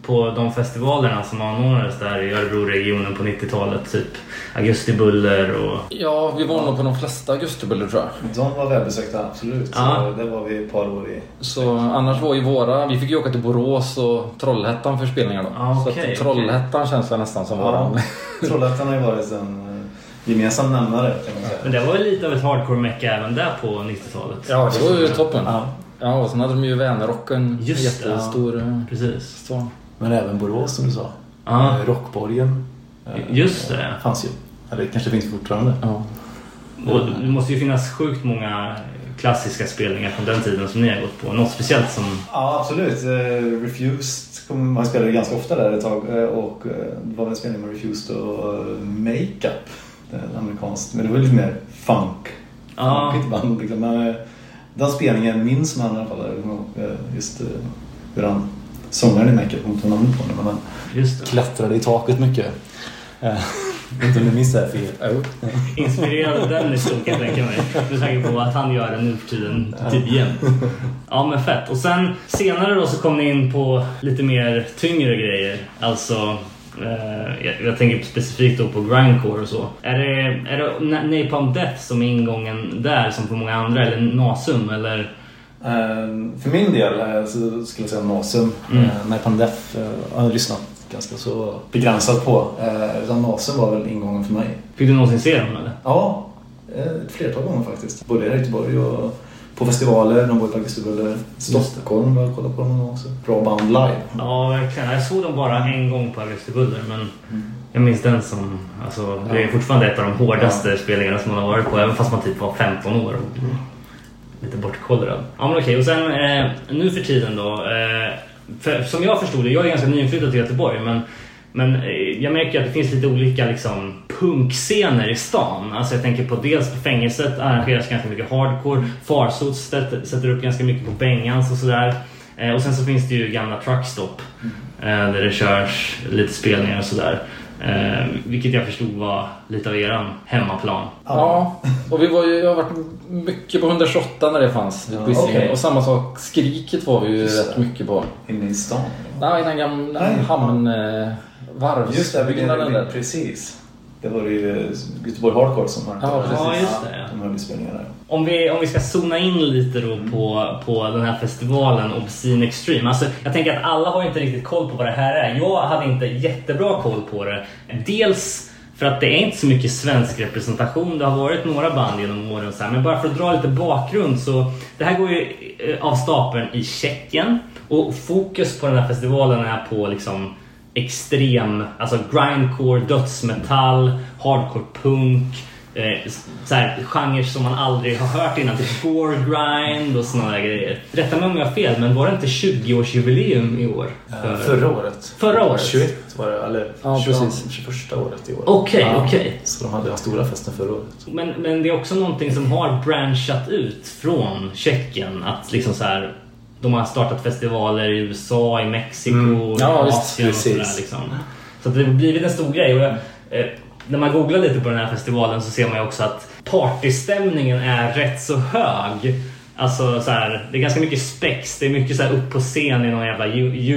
på de festivalerna som anordnades där i Örebroregionen på 90-talet? Typ Augustibuller och... Ja, vi var nog på de flesta augustibuller tror jag. De var välbesökta, absolut. Ja. Så det var vi ett par år i. Så annars var ju våra, vi fick ju åka till Borås och Trollhättan för spelningar då. Ah, så okej, att Trollhättan känns väl nästan som våran. Trollhättan har ju varit en eh, gemensam nämnare kan man säga. Men det var ju lite av ett hardcore-mecka även där på 90-talet. Ja, det var ju toppen. Ja. Ja, och sen hade de ju Vänerrocken. Just Jättestor. eh, Precis. Så. Men även Borås som du sa. Ja, Eh, Rockborgen. eh, just det. Fanns ju. Eller kanske finns fortfarande. Ja. Och det måste ju finnas sjukt många klassiska spelningar från den tiden som ni har gått på. Något speciellt som... Ja, absolut. Eh, Refused kom, man spelade ganska ofta där ett tag. Och eh, det var väl en spelning med Refused och eh, Makeup. Amerikanskt. Men det var lite mer funk. Funkigt band liksom. Men, eh, den spelningen minns man i alla fall. eh, Just eh, hur han, sångaren i inte ihåg namnet på honom, men han klättrade i taket mycket. Inte om du här fel. Inspirerad av den historien kan jag tänka mig. Med tanke på att han gör det nu för tiden, typ jämt. Ja men fett. Och sen senare då så kom ni in på lite mer tyngre grejer. Alltså jag, jag tänker specifikt då på grindcore och så. Är det, är det Na- Napalm Death som är ingången där som för många andra eller Nasum eller? Eh, För min del eh, så skulle jag säga Nasum. Mm. Mm. Napalm Death eh, har jag lyssnat ganska så begränsat på. Eh, Utan Nasum var väl ingången för mig. Fick du någonsin se dem eller? Ja, eh, ett flertal gånger faktiskt. Både i Göteborg och på festivaler. De var på Augustibuller. Stockholm jag kollade på dem också. Bra band live. Ja verkligen. Jag såg dem bara en gång på Augustibuller men jag minns den som, alltså det är fortfarande ett av de hårdaste spelningarna som man har varit på även fast man typ var 15 år och lite bortkollrad. Ja men okej och sen eh, nu för tiden då, eh, för, som jag förstod det, jag är ganska nyinflyttad till Göteborg men men eh, jag märker att det finns lite olika liksom, punkscener i stan. Alltså jag tänker på dels på fängelset arrangeras ganska mycket hardcore. Farsot sätter, upp ganska mycket på Bengans och sådär. Eh, och sen så finns det ju gamla truckstop. Eh, där det körs lite spelningar och sådär. Eh, vilket jag förstod var lite av eran hemmaplan. Ja, och vi var ju, jag har varit mycket på 128 när det fanns Ja, på Hisingen. okej. Och samma sak, Skriket var vi ju Just rätt det. mycket på. Inne i stan. Nej, den gamla hamn... Eh, Just det, varvsbyggnaden där. precis. Det var det ju Göteborg Hardcore som har Ja, precis. Ja, just det. De höll spelningar där. Om vi, om vi ska zona in lite då på, på den här festivalen Obscene Extreme. Alltså, jag tänker att alla har inte riktigt koll på vad det här är. Jag hade inte jättebra koll på det. Dels för att det är inte så mycket svensk representation. Det har varit några band genom åren. Så här. Men bara för att dra lite bakgrund så det här går ju eh, av stapeln i Tjeckien. Och fokus på den här festivalen är på liksom extrem, alltså grindcore, dödsmetall, hardcore punk. Eh, så här, genrer som man aldrig har hört innan. Typ gore grind och där grejer. Rätta mig om jag har fel, men var det inte 20-årsjubileum i år? Eh, Förra året. Förra året? 21 var det, eller Ja, 21, precis. 21 året i år. Okej, okej. Så de hade den stora festen förra året. Men, men det är också någonting som har branchat ut från Tjeckien. Att liksom så här, de har startat festivaler i USA, i Mexiko, Mm. i Ja, visst, Asien och sådär. Liksom. Så det har blivit en stor grej. Och jag, eh, när man googlar lite på den här festivalen så ser man ju också att partystämningen är rätt så hög. Alltså så här, det är ganska mycket spex, det är mycket så här upp på scen i någon jävla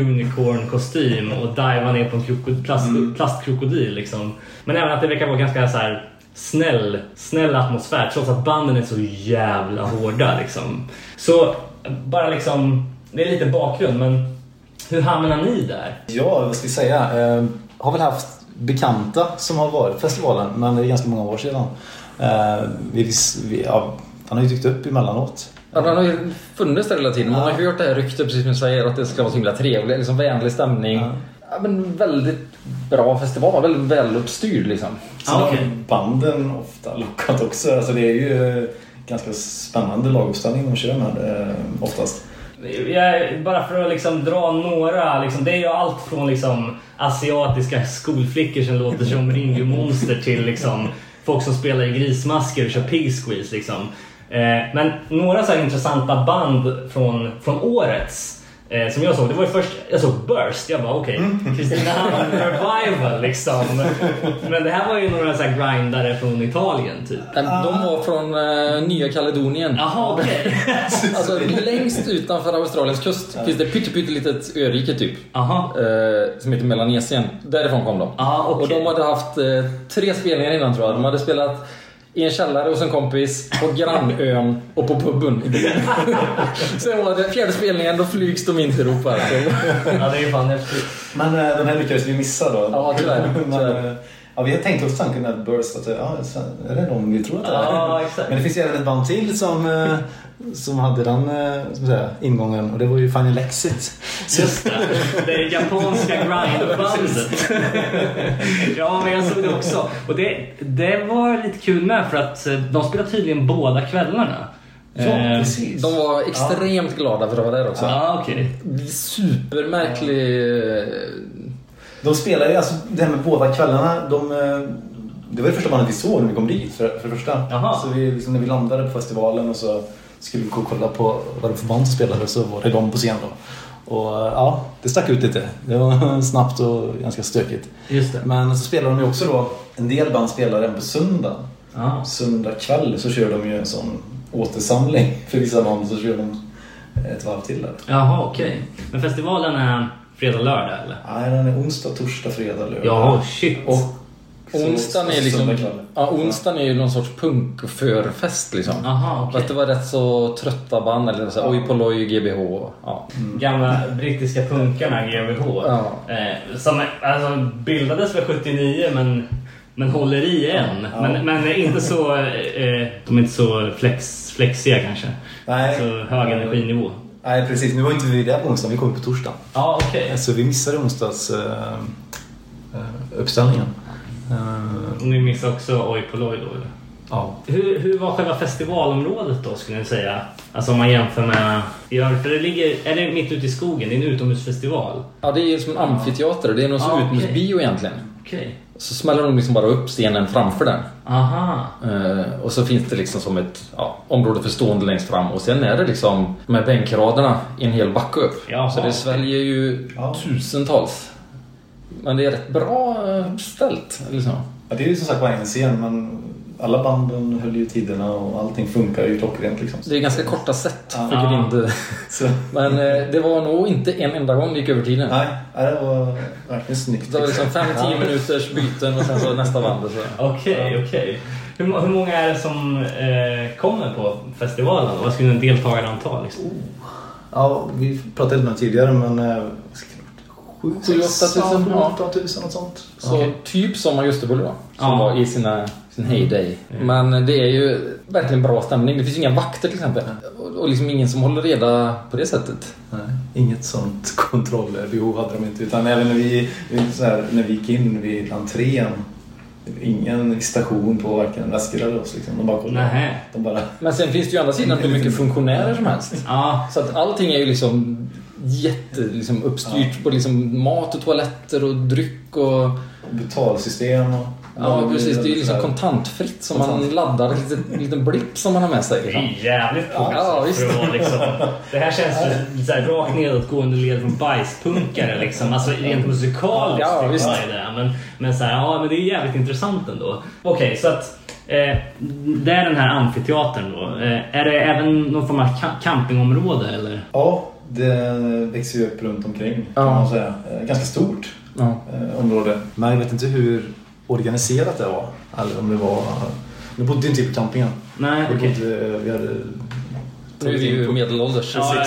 unicorn-kostym och diva ner på en kroko- plast, plastkrokodil liksom. Men även att det verkar vara ganska så här snäll, snäll atmosfär trots att banden är så jävla hårda liksom. Så bara liksom, det är lite bakgrund men hur hamnar ni där? Ja, vad ska jag säga? Eh, har väl haft bekanta som har varit på festivalen, men det är ganska många år sedan. Eh, vi, vi, ja, han har ju dykt upp emellanåt. Ja, den har ju funnits där hela tiden. Man har ju hört det här ryktet, precis som du säger, att det ska vara så himla trevligt. Liksom vänlig stämning. Ja. Ja, men väldigt bra festival. Väldigt väl uppstyrd liksom. Sen Ah, har okej. banden ofta lockat också. Alltså det är ju ganska spännande laguppställning de kör med eh, oftast. Jag, bara för att liksom dra några, liksom, det är ju allt från liksom asiatiska skolflickor som låter som Ringo-monster till liksom folk som spelar i grismasker och kör pig squeeze. Liksom. Eh, men några så här intressanta band från, från årets. Eh, som jag såg, det var ju först, jag såg Burst, jag bara okej, Kristinehamn revival liksom. Men det här var ju några så här grindare från Italien typ. De var från eh, Nya Kaledonien. Jaha okej. Alltså längst utanför Australiens kust finns det pytte, pytte litet örike typ. Jaha. Eh, som heter Melanesien. Därifrån kom de. Ja, okej. Och de hade haft eh, tre spelningar innan tror jag. De hade spelat i en källare hos en kompis, på grannön och på puben. Sen var det fjärde spelningen, då flygs de in till Europa. Ja det är ju fan häftigt. Men eh, den här lyckades vi missa då. Ja, tyvärr. Men, Tyvärr. eh, ja, vi har tänkt oss tanken med Burst att ja, så- är det de vi tror att det är? Ja, exakt. Men det finns ju även ett band till som, eh, som hade den eh, man säga, ingången och det var ju Final Exit. Just det, det japanska grindbandet. ja, men jag såg det också. Och det, det var lite kul med för att eh, de spelar tydligen båda kvällarna. Ja, Eh, precis. de var extremt glada för att vara där också. Ja, okej. Supermärklig... De spelar ju, alltså det här med båda kvällarna, de, det var det första bandet vi såg när vi kom dit för, för det första. Jaha. Så vi, liksom, när vi landade på festivalen och så skulle gå och kolla på vad det var för band spelade så var det de på scen då. Och ja, det stack ut lite. Det var snabbt och ganska stökigt. Men så spelar de ju också då, en del band spelar även på söndag. Ja. Söndag kväll så kör de ju en sån återsamling för vissa band så kör de ett varv till där. Jaha, okej. Men festivalen är fredag, lördag eller? Nej, den är onsdag, torsdag, fredag, lördag. Ja, shit. Och Onsdagen är så liksom... Ja, onsdagen är ju någon sorts punkförfest liksom. Jaha, okej. Fast det var rätt så trötta band, eller så Oj Polloj, GBH. Ja. Gamla brittiska punkarna, GBH. Ja. Eh, som alltså, bildades väl 79 men, men håller i än. Ja. Men, men är inte så, eh, de är inte så flex, flexiga kanske. Nej. Så hög energinivå. Nej, precis. Nu var inte vi där på onsdag, vi kom på torsdag. Ja, okej. Så vi missade onsdags uh, uppställningen. Eh, Och ni missade också Oj Polloj då eller? ja. Hur, hur var själva festivalområdet då skulle ni säga? Alltså om man jämför med... För det ligger, är det mitt ute i skogen? Det är en utomhusfestival. ja, det är ju som en amfiteater. Det är någon Ah, utomhusbio egentligen. Okej. Så smäller de liksom bara upp scenen framför den. Aha. Eh, och så finns det liksom som ett ja, område för stående längst fram och sen är det liksom här bänkraderna i en hel backe upp. Jaha, så det sväljer ju Ja. tusentals. Men det är rätt bra eh, ställt. Liksom. ja, det är ju som sagt bara en scen, men alla banden höll ju tiderna och allting funkar ju klockrent liksom. Det är ganska korta set för grind. Men eh, det var nog inte en enda gång det gick över tiden. nej, nej, det var verkligen snyggt. Det var liksom 5-10 minuters byten och sen så nästa band. Okej, okej. Hur, må- hur många är det som eh, kommer på festivalen? Vad skulle en deltagarantal? Liksom? Ja, vi pratade lite om det tidigare, men... eh, vad ska det vara? Sju, åtta tusen, ja. 8 tusen, något sånt. Så Okej. typ som Augustebulle då. Som Ja. var i sina, sin heyday. Men det är ju verkligen bra stämning. Det finns ju inga vakter till exempel. Och, och liksom ingen som håller reda på det sättet. Nej, inget sånt kontrollbehov hade de inte. Utan även när vi, så här, när vi gick in vid entrén. Ingen visitation på varken väskor eller oss. Liksom. De bara kollade. De bara... Men sen finns det ju å andra sidan hur mycket funktionärer som helst. Ja, Så att allting är ju liksom jätte liksom uppstyrt på liksom mat och toaletter och dryck och... Betalsystem och... Ja precis, det är ju liksom kontantfritt som man laddar en liten, en liten blipp som man har med sig. det Liksom. är jävligt Ja, för att vara liksom, Det här känns ju så här, rakt nedåtgående led från bajspunkare liksom. Alltså rent musikaliskt Ja, visst. det. Men, men så här, ja men det är jävligt intressant ändå. Okej, så att eh, det är den här amfiteatern då. Eh, är det även någon form av campingområde eller? Ja, det växer ju upp runt omkring kan Ja. man säga. Eh, Ganska stort Ja. eh, område. Men jag vet inte hur organiserat det var. Eller om det var... Nu bodde inte på campingen. Nej, okej. bodde, vi hade... Nu är vi ju medelålders. Ja.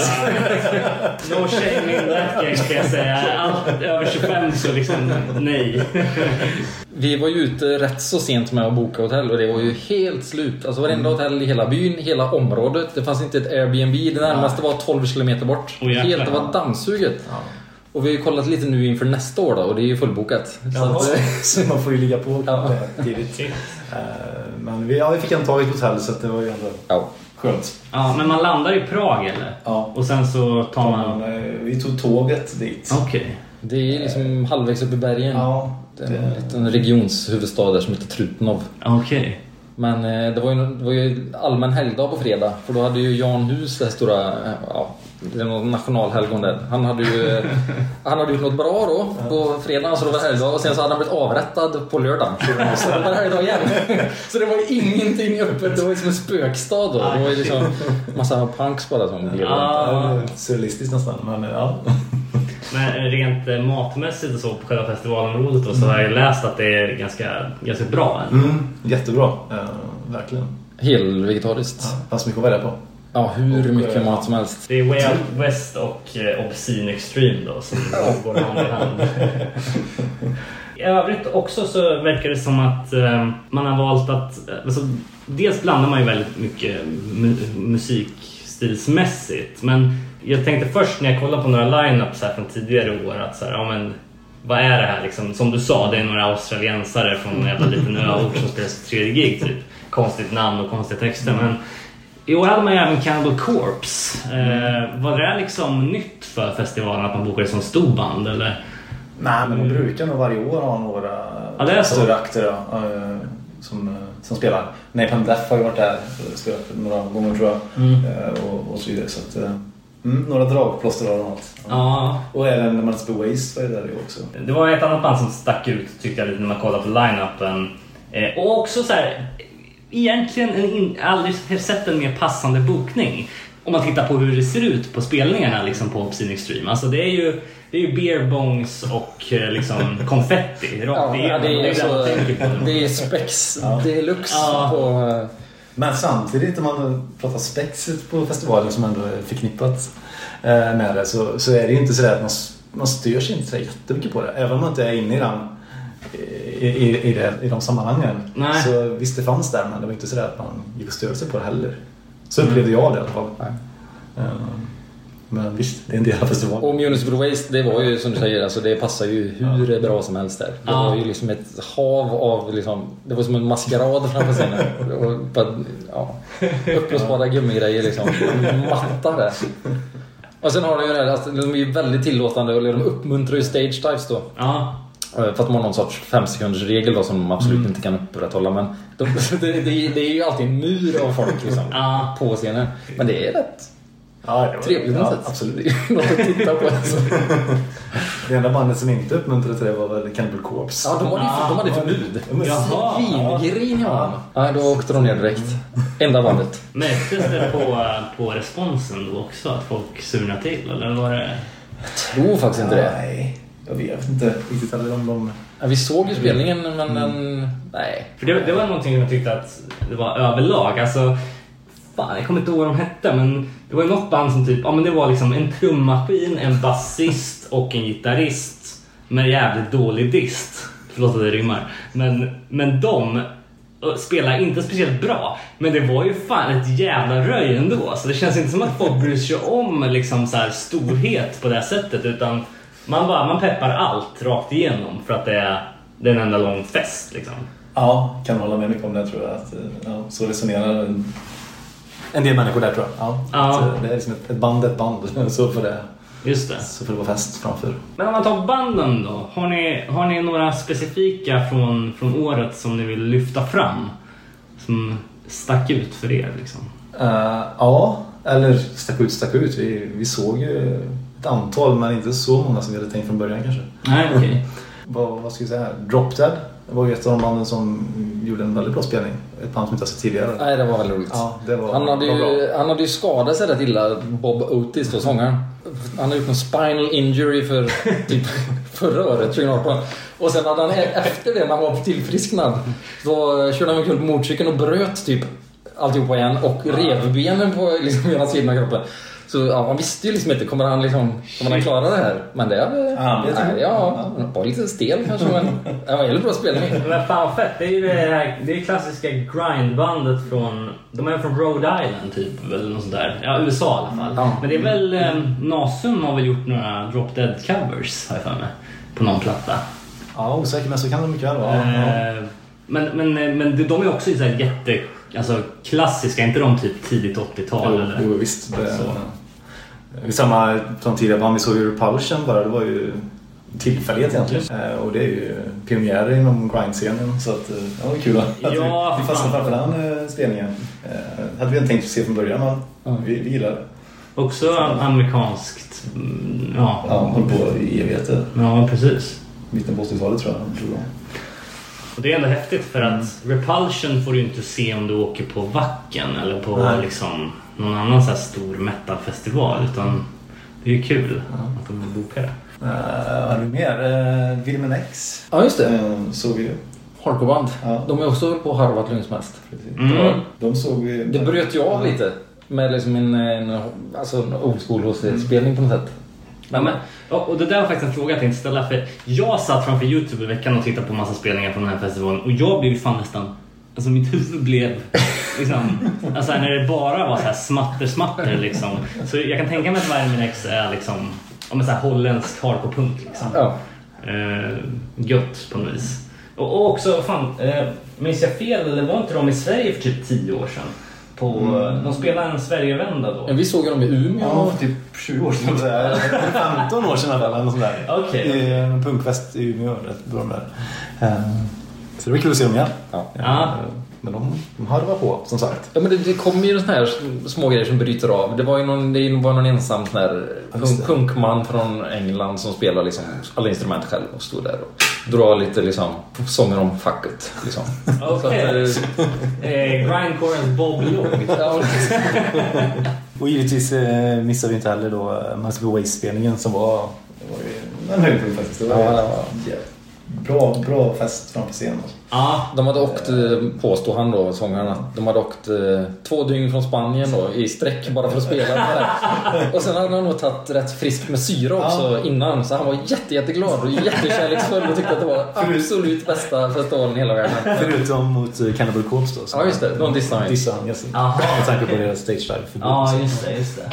No shame in that game ska jag säga. Allt över 25 så liksom nej. Vi var ju ute rätt så sent med att boka hotell och det var ju helt slut. Alltså varenda hotell i hela byn, hela området. Det fanns inte ett Airbnb. Det närmaste var 12 kilometer bort. Jäklar. helt, det var dammsuget. Ja. Och vi har ju kollat lite nu inför nästa år då och det är ju fullbokat. Så Ja, att, eh, så man får ju ligga på Ja. tidigt. Eh, Men vi, ja, vi fick en tag i ett hotell så att det var ju ändå ja. Skönt. Ja, men man landar i Prag eller? Ja. Och sen så tar man... Man, eh, vi tog tåget dit. Okej. Det är liksom halvvägs upp i bergen. Ja, Det är en liten regionshuvudstad där som heter Trutnov. Okej. Men eh, det var, ju, det var ju allmän helgdag på fredag. För då hade ju Jan Hus, det här stora eh, ja, nationalhelgon där. Han hade ju han hade gjort något bra då på fredagen så det var helgdag och sen så hade han blivit avrättad på lördagen. Så det var helgdag igen. Så det var ju ingenting öppet. Det var ju som en spökstad då. Det var ju liksom massa punks bara som gled runt. Ja. Surrealistiskt nästan, men ja. Men rent eh, matmässigt och så på själva festivalområdet då, så har jag läst att det är ganska, ganska bra. Mm, jättebra, eh, verkligen. Helvegetariskt. Ja, fanns mycket att välja på. Ja, hur Och, mycket eh, mat som helst. Det är Way Out West och eh, Obscene Extreme då som går hand i hand. I övrigt också så verkar det som att eh, man har valt att... Alltså, dels blandar man ju väldigt mycket mu- musikstilsmässigt men jag tänkte först när jag kollade på några line-ups här från tidigare år att så här, ja men vad är det här liksom? Som du sa, det är några australiensare från en jävla liten öort som spelar sitt tredje gig typ. Konstigt namn och konstiga texter men i år hade man ju även Cannibal Corpse. Eh, var det liksom nytt för festivalen att man bokade som stor band eller? Nej, men de brukar nog varje år ha några Ja, det är så. större akter eh, som, eh, som spelar. Napalm Death har ju varit där och spelat några gånger tror jag. Eh, Och, och så vidare. Så att, eh, mm, några dragplåster har de haft. Ja, Och även Multiple Waste var ju där också. det var ett annat band som stack ut tyckte jag lite när man kollade på line-upen. Eh, och också så här, egentligen en in, aldrig sett en mer passande bokning. Om man tittar på hur det ser ut på spelningarna liksom på Obscene Extreme. Alltså det är ju, det är ju beer bongs och eh, liksom konfetti rakt Ja, det är, det så, på. det är spex deluxe Ja. på... eh, Men samtidigt om man pratar spexet på festivalen som ändå är förknippat eh, med det så, så är det ju inte sådär att man, man stör sig inte så jättemycket på det. Även om man inte är inne i den i, i, i, det, i de sammanhangen. Nej. Så visst det fanns där men det var inte sådär att man gick och störde sig på det heller. Så upplevde jag det i alla fall. Nej. Eh, Men visst, det är en del av festivalen. Och Municipal Waste, det var ju som du säger, alltså det passar ju hur bra som helst där. Det Ja. var ju liksom ett hav av liksom, det var som en maskerad framför scenen. Ja, uppblåsbara gummigrejer liksom. Matta där. Och sen har de ju det här, alltså, de är ju väldigt tillåtande och de uppmuntrar ju stage dives då. Ja, För att de har någon sorts fem sekunders regel då som de absolut Mm. inte kan upprätthålla. Men de, det, det, det är ju alltid en mur av folk liksom, Ja. på scenen. Men det är rätt Ja, det var- trevligt på ja, sätt. Absolut. Något att titta på. Alltså. Det enda bandet som inte uppmuntrade till det var väl Cannibal Corpse. Ja, de hade, ju- de hade förbud. Svingrin ja. Nej, då åkte de ner direkt. Enda bandet. Märktes det på, på responsen då också att folk surnade till eller var det? Tror faktiskt inte det. Nej, jag vet inte riktigt heller om de... Ja, vi såg ju spelningen men den... Nej. För det, det var någonting jag tyckte att det var överlag. Alltså, fan, jag kommer inte ihåg vad de hette men det var ju något band som typ, ja men det var liksom en trummaskin, en basist och en gitarrist med jävligt dålig dist. Förlåt att det rimmar. Men, men de eh, spelar inte speciellt bra. Men det var ju fan ett jävla röj ändå. Så det känns inte som att folk bryr sig om liksom så här storhet på det här sättet utan man bara man peppar allt rakt igenom för att det är, det är en enda lång fest liksom. Ja, kan hålla med mycket om det tror jag. Att, eh, ja, så resonerar en, en del människor där tror jag. Ja, Ja. Att, eh, det är liksom ett, ett band är ett band. Så får, det, Just det. så får det vara fest framför. Men om man tar banden då. Har ni, har ni några specifika från, från året som ni vill lyfta fram? Som stack ut för er liksom? Eh, ja, eller stack ut, stack ut. Vi, vi såg ju ett antal men inte så många som vi hade tänkt från början kanske. Nej, okej. Vad, vad ska vi säga? Drop Dead var ju ett av de banden som gjorde en väldigt bra spelning. Ett band som inte har sett tidigare. Nej, det var väldigt roligt. Ja, det var, Han hade, var bra. ju, han hade ju skadat sig rätt illa, Bob Otis då, sångaren. Han hade gjort en spinal injury för typ förra året, 2018. Och sen hade han efter det, när han var tillfrisknad, då körde han omkull på motorcykeln och bröt typ alltihopa igen och revbenen på liksom ena sidan av kroppen. Så ja, man visste ju liksom inte, kommer han liksom, kommer han klara det här? Men det. Ja, det nej, ja, han var lite stel kanske men det var en väldigt bra spelning. Men fan vad fett. Det är ju det här det är klassiska grindbandet från... De är från Rhode Island typ, eller något sånt där. Ja, USA i alla fall. Ja. Men det är väl... Eh, Nasum har väl gjort några Drop Dead covers, har jag för mig. På någon platta. Ja, osäker men så kan det mycket väl vara. Ja. Eh, Men, men, men de är också så här jätte... Alltså klassiska, inte de typ tidigt 80-tal Jo, eller? jo visst. Det, Så. Det är samma från tidigare band. Vi såg ju Repulsion bara. Det var ju tillfällighet egentligen. Eh, Och det är ju pionjärer inom grindscenen. Så att, eh, ja, det var kul att Ja, vi, fastnade framför den eh, spelningen. Eh, hade vi inte tänkt se från början men Ja. vi, vi gillar det. Också amerikanskt. mm, Ja, Ja, håller på i evigheter. ja precis. Mitten på 80-talet tror jag. Tror jag. Och det är ändå häftigt för att Repulsion får du inte se om du åker på Wacken eller på Nej. liksom någon annan så här stor metalfestival. Utan det är ju kul att de bokar det. Uh, vad har vi mer? Uh, Wilhelm X. Ja, just det. Uh, såg vi ju. Hardcoreband. Ja. De är också på harvat länge som helst. Precis. Mm. De såg vi. Det bröt jag av lite. Med liksom en, en, alltså en old school HC-spelning på något sätt. Ja, men, ja, och det där var faktiskt en fråga jag tänkte ställa. För jag satt framför Youtube i veckan och tittade på massa spelningar från den här festivalen och jag blev fan nästan... Alltså mitt huvud blev liksom... Alltså när det bara var så här smatter-smatter liksom. Så jag kan tänka mig att Vitamin X är liksom... Om så här holländsk hardcore-punk liksom. Ja. Eh, gött på något vis. Och, och också, fan, eh, minns jag fel eller var inte de i Sverige för typ 10 år sedan? På, Mm. De spelade en Sverigevända då. Men vi såg dem i Umeå. Ja, för typ 20 år sedan. så här. 15 år sedan eller något sånt där. Okej. I en punkfest i Umeå. Rätt bra där. Eh, Så det var kul att se dem igen. Ja. Ja. Men de, de harvar på, som sagt. Ja, men det, det kommer ju såna här små grejer som bryter av. Det var ju någon, det var någon ensam sån här punk, punkman från England som spelar liksom alla instrument själv och stod där och drar lite liksom sånger om fucket. Liksom. Okej. Eh, Eh, Grindcorens Bob ja, Och givetvis eh, missade vi inte heller då eh, Master of Waste-spelningen som var, var en höjdpunkt faktiskt. Det var Ja, ja, ja. Bra, bra fest framför scenen. Ja, de hade åkt, eh, påstår han då, sångaren, att de hade åkt eh, två dygn från Spanien då i sträck bara för att spela det här. Och sen hade han nog tagit rätt friskt med syra också innan. Så han var jätte, jätteglad och jättekärleksfull och tyckte att det var absolut bästa festivalen i hela världen. Förutom mot eh, Cannibal Corpse då. Ja, just det. De dissade han ju. Dissade han, yes. Aha. Med tanke på deras stage dive. ja just det, just det.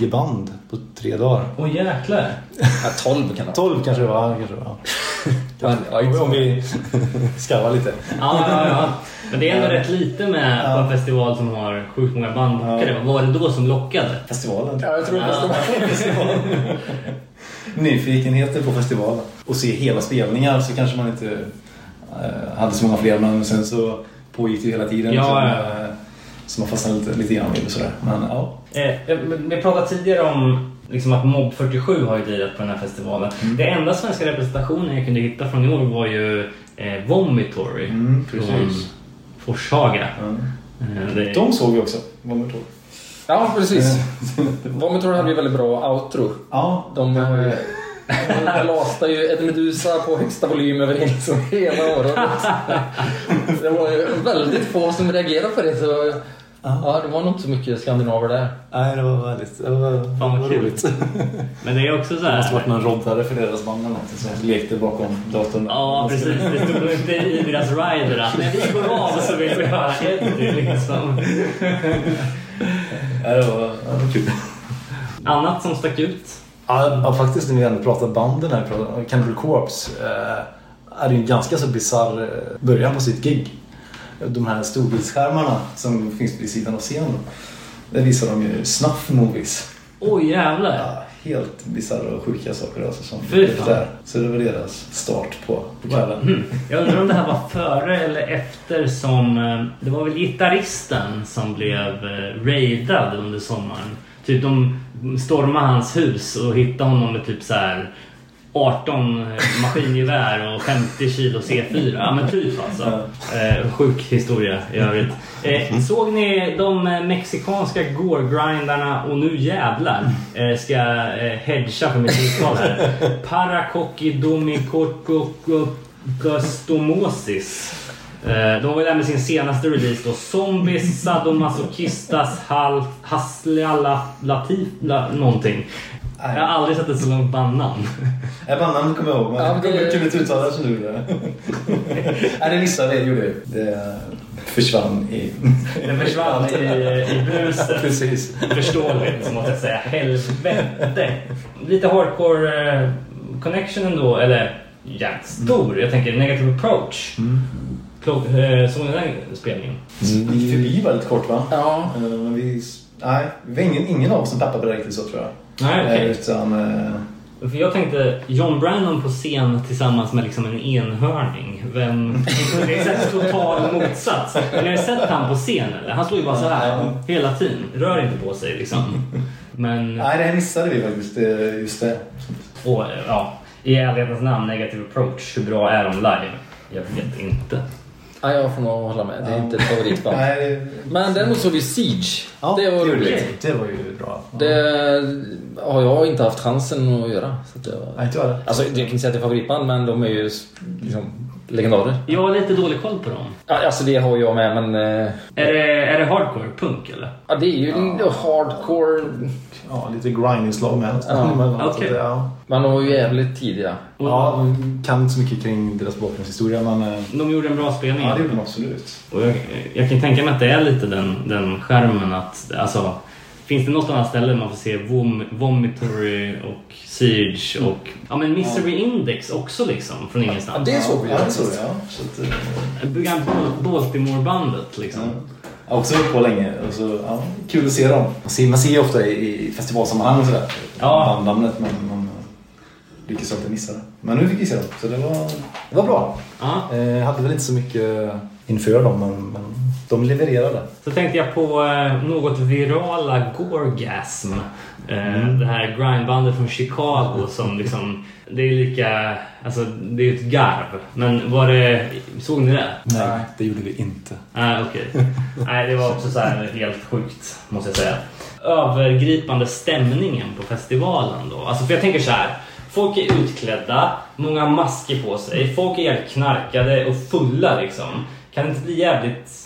Nio band på tre dagar. Åh jäklar. ja, 12 kan det. Tolv kanske det var. Kanske det var. Ja, ja. Om vi skarvar lite. Ja, ja, ja. Men det är ändå rätt lite med på en festival som har sjukt många band bokade. Vad var det då som lockade? Festivalen. Ja, jag tror Ja. Nyfikenheter på festivalen. Och se hela spelningar så kanske man inte eh, hade så många fler. Men sen så pågick det hela tiden. Ja, ja. Eh, så man fastnade lite, lite grann vid sådär. Men ja. Eh, men vi pratade tidigare om liksom att Mob 47 har ju lirat på den här festivalen. Mm. Det enda svenska representationen jag kunde hitta från i år var ju eh, Vomitory Mm, från. Forshaga. Ja. Eh, det- De såg vi också. Tror. Ja, precis. Vomitor hade ju väldigt bra outro. Ja. De de lastar ju Ed Medusa på högsta volym över liksom hela året. Det var ju väldigt få som reagerade på det. Så Ja, det var nog inte så mycket skandinaver där. Nej, det var väldigt det var, det vad roligt. Men det är också så Det måste varit här... någon roddare för deras band eller någonting som lekte bakom datorn. Ja, precis. Det stod nog inte i deras rider att när vi går av så vill vi höra Eddie liksom. Ja, det var, det var kul. Annat som stack ut? Ja, faktiskt när vi ändå pratar banden här. Cannibal Corpse eh, är ju en ganska så bisarr eh, början på sitt gig. De här storbildsskärmarna som finns vid sidan av scenen. Där visar de ju snuff movies. Oj jävlar. Ja, helt bisarra och sjuka saker alltså som Fy fan. där. Så det var deras start på, på kvällen. Mm. Jag undrar om det här var före eller efter som... eh, Det var väl gitarristen som blev eh, raidad under sommaren. Typ de stormade hans hus och hittade honom med typ så här 18 maskingevär och 50 kilo C4. Ja men typ alltså. Eh, sjuk historia i övrigt. Eh, såg ni de eh, mexikanska gore-grindarna och nu jävlar eh, ska eh, hedga för mitt uttal här. Paracoquidomicococostomoses. Eh, de var ju där med sin senaste release då. Zombies, Sadomasochistas, Hal, Haslala, Latif, la, någonting. Jag har aldrig sett ett så långt bandnamn. Nej, bandnamn kommer jag ihåg. Men Ja, det- kunde inte uttala det som du gjorde. Nej, det missade jag. gjorde jag. Det försvann i... Den försvann i, i bruset. Precis. Förståeligt måste jag säga. Helvete. Lite hardcore eh, connection ändå. Eller jävligt stor. Jag tänker negative approach. Klok- eh, Såg ni den spelningen? Vi gick förbi väldigt kort va? Ja. Men vi... Nej, vi var ingen, ingen av oss som peppade på det riktigt så tror jag. Nej, okej. Eh, Utan... eh, För jag tänkte John Brannon på scen tillsammans med liksom en enhörning. Vem... Det är här total motsats. Men ni har sett han på scen eller? Han slår ju bara så här hela tiden. Rör inte på sig liksom. Men... Nej, det här missade vi faktiskt. Just det. Och ja, i ärlighetens namn, negative approach. Hur bra är de live? Jag vet inte. Ja, jag får nog hålla med. Det är inte ett favoritband. Nej, Men däremot såg vi Siege. ja, det var roligt. vi. Det var ju bra. Ja. Det har jag inte haft chansen att göra. Så det var... Nej, inte jag det. Alltså, jag kan inte säga att det är favoritband, men de är ju liksom legendarer. Jag har lite dålig koll på dem. Ja, alltså det har jag med, men... eh, Är det, är det hardcore punk eller? Ja, det är ju hardcore. Ja, lite grind-inslag med. Ja, Men, att, ja. Man var ju jävligt tidiga. Och ja, kan inte så mycket kring deras bakgrundshistoria men... eh, De gjorde en bra spelning. Ja, det gjorde de absolut. Och jag, jag kan tänka mig att det är lite den, den skärmen att alltså Finns det något annat ställe man får se vom, Vomitory och Siege och ja men Misery Index också liksom från Ja, ingenstans. det såg vi ju Ja, det såg faktiskt. jag. Så att, eh, Baltimore-bandet liksom. Har också på länge. Och så, ja, kul att se dem. Man ser, man ser ju ofta i, i festivalsammanhang och sådär. Ja. Bandnamnet men man lyckas alltid missa det. Men nu fick vi se dem. Så det var, det var bra. Ja. Eh, hade väl inte så mycket inför dem men, men de levererade. Så tänkte jag på eh, något virala Gorgasm. Eh, Det här grindbandet från Chicago som liksom det är lika, alltså det är ett garv. Men var det, såg ni det? Nej, det gjorde vi inte. Nej, okej. Nej, det var också så här helt sjukt, måste jag säga. Övergripande stämningen på festivalen då. Alltså, för jag tänker så här. Folk är utklädda, många masker på sig, folk är jävligt knarkade och fulla liksom. Kan det inte bli jävligt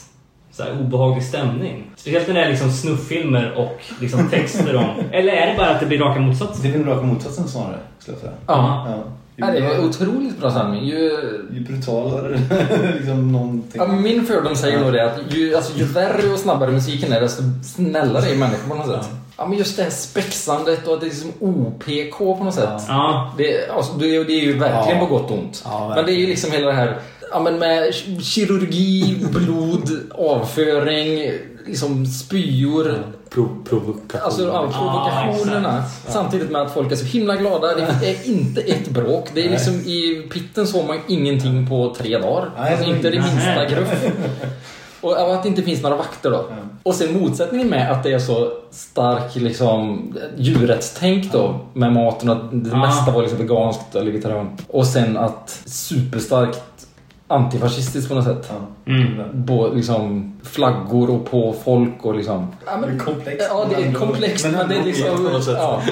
så här, obehaglig stämning? Speciellt när det är liksom snufffilmer och liksom texter om... Eller är det bara att det blir raka motsatsen? Det är väl raka motsatsen snarare, skulle jag säga. Ja. Ja. Ja, det var otroligt bra stämning. Ju, Ju brutalare liksom någonting. ja, min fördom säger nog det att ju, alltså, ju värre och snabbare musiken är desto snällare är människor på något sätt. Ja, men just det här spexandet och att det är som OPK på något sätt. Ja. Det, alltså, det, är- det är ju verkligen Ja. på gott och ont. Ja, men det är ju liksom hela det här ja, men med kirurgi, blod, avföring, liksom spyor. Pro- provokation. Alltså ja, provokationerna. exakt. samtidigt med att folk är så himla glada. Det är inte ett bråk. Det är liksom i pitten såg man ingenting på tre dagar. Alltså inte det minsta gruff. Och att det inte finns några vakter då. Och sen motsättningen med att det är så stark liksom, djurrättstänk då med maten och att det Ja. mesta var liksom veganskt eller vegetarianskt. Och sen att superstarkt antifascistiskt på något sätt. Mm. På liksom flaggor och på folk och liksom... Ja, Det är komplext. Ja, det är Men komplext men men, det är liksom... på något sätt. Ja.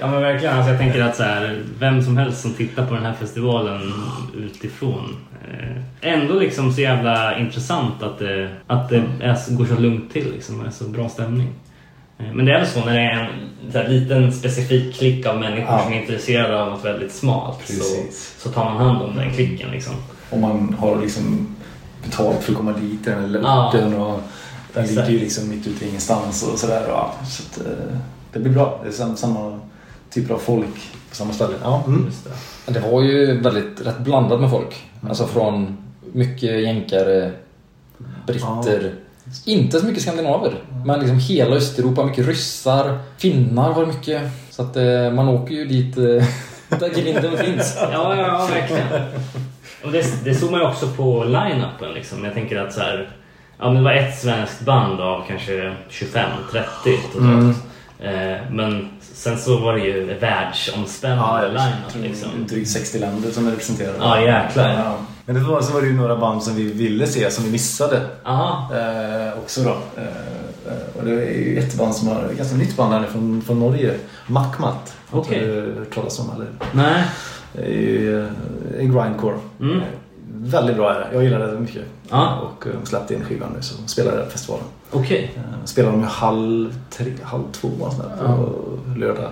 Ja men verkligen. Alltså, jag tänker att så här, vem som helst som tittar på den här festivalen utifrån eh, ändå liksom så jävla intressant att det, att det är, går så lugnt till liksom. Det är så bra stämning. Eh, Men det är väl så när det är en så här, liten specifik klick av människor Ja. som är intresserade av något väldigt smalt så, så tar man hand om den klicken liksom. Om man har liksom betalt för att komma dit den eller Ja. orten och den Exakt. ligger ju liksom mitt ute i ingenstans och sådär. Ja, så att, eh, det blir bra. Det är sam- samma typer av folk på samma ställe. Ja. Mm. Just det. Det var ju väldigt rätt blandat med folk. Alltså från mycket jänkare, britter. Inte så mycket skandinaver. Men liksom hela Östeuropa, mycket ryssar, finnar var det mycket. Så att eh, man åker ju dit eh, där grinden finns. Ja, ja, ja verkligen. Och det, det såg man ju också på line-upen liksom. Jag tänker att så här, ja, men det var ett svenskt band av kanske 25-30 totalt. Eh, men sen så var det ju världsomspännande line-up liksom. Drygt 60 länder som är representerade. Ja, jäklar. Ja. Men det var, så var det ju några band som vi ville se som vi missade. Eh, också då. Eh, eh, och det är ju ett band som har, ett ganska nytt band här nu från, från Norge. Mackmatt. Har du hört talas om eller? Nej. Ju eh, grindcore. Mm. Eh, Väldigt bra är det. Jag gillar det mycket. Ja. Och eh, de släppte in skivan nu så spelar det på festivalen. Okej. Eh, Spelar de ju halv tre, halv två och sådär på lördag.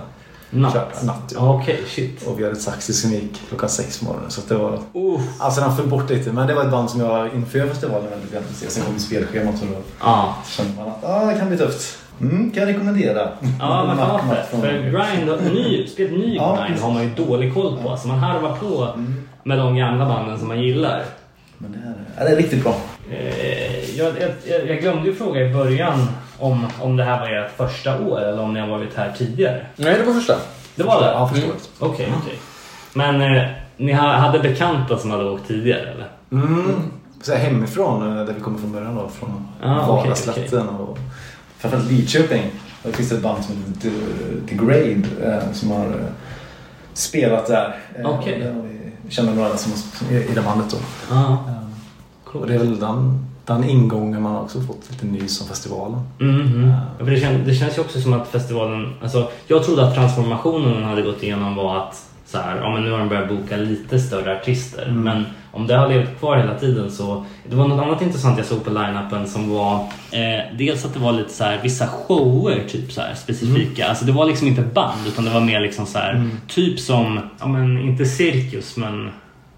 Natt. Natt ja. Okej, shit. Och vi hade ett Saxi som gick klockan sex på morgonen. Så det var... Uh. Alltså den föll bort lite. Men det var ett band som jag inför festivalen väldigt gärna ville se. Sen kom spelschemat och då Ja. kände man att ah, det kan bli tufft. Mm, kan jag rekommendera. Ja, man kan Mack, ha Mack det. från- För grind, ny, spelet ny Ja, grind precis. har man ju dålig koll på. Alltså man harvar på Mm. med de gamla banden som man gillar. Men det är, ja, det är riktigt bra. Eh, jag, jag, jag glömde ju fråga i början om, om det här var ert första år eller om ni har varit här tidigare. Nej, det var första. Det var det? Ja, förstår. Okej, okej. Men eh, ni ha- hade bekanta som hade åkt tidigare eller? Mm. Så här hemifrån, eh, där vi kommer från början då. Från Ah, Varaslätten och framförallt Lidköping. Där finns ett band som heter The, Grade eh, som har eh, spelat där. Eh, har vi känner några som, i det bandet då. Ja. Och det är väl den, den ingången man har också fått lite nys om festivalen. Mhm. Ja, för det, kän, det känns ju också som att festivalen... Alltså, jag trodde att transformationen den hade gått igenom var att så här, ja, men nu har de börjat boka lite större artister. Mm. Men om det har levt kvar hela tiden så... Det var något annat intressant jag såg på line-upen som var eh, dels att det var lite så här, vissa shower typ så här, specifika. Mm. Alltså det var liksom inte band utan det var mer liksom så här, typ som, ja men inte cirkus men,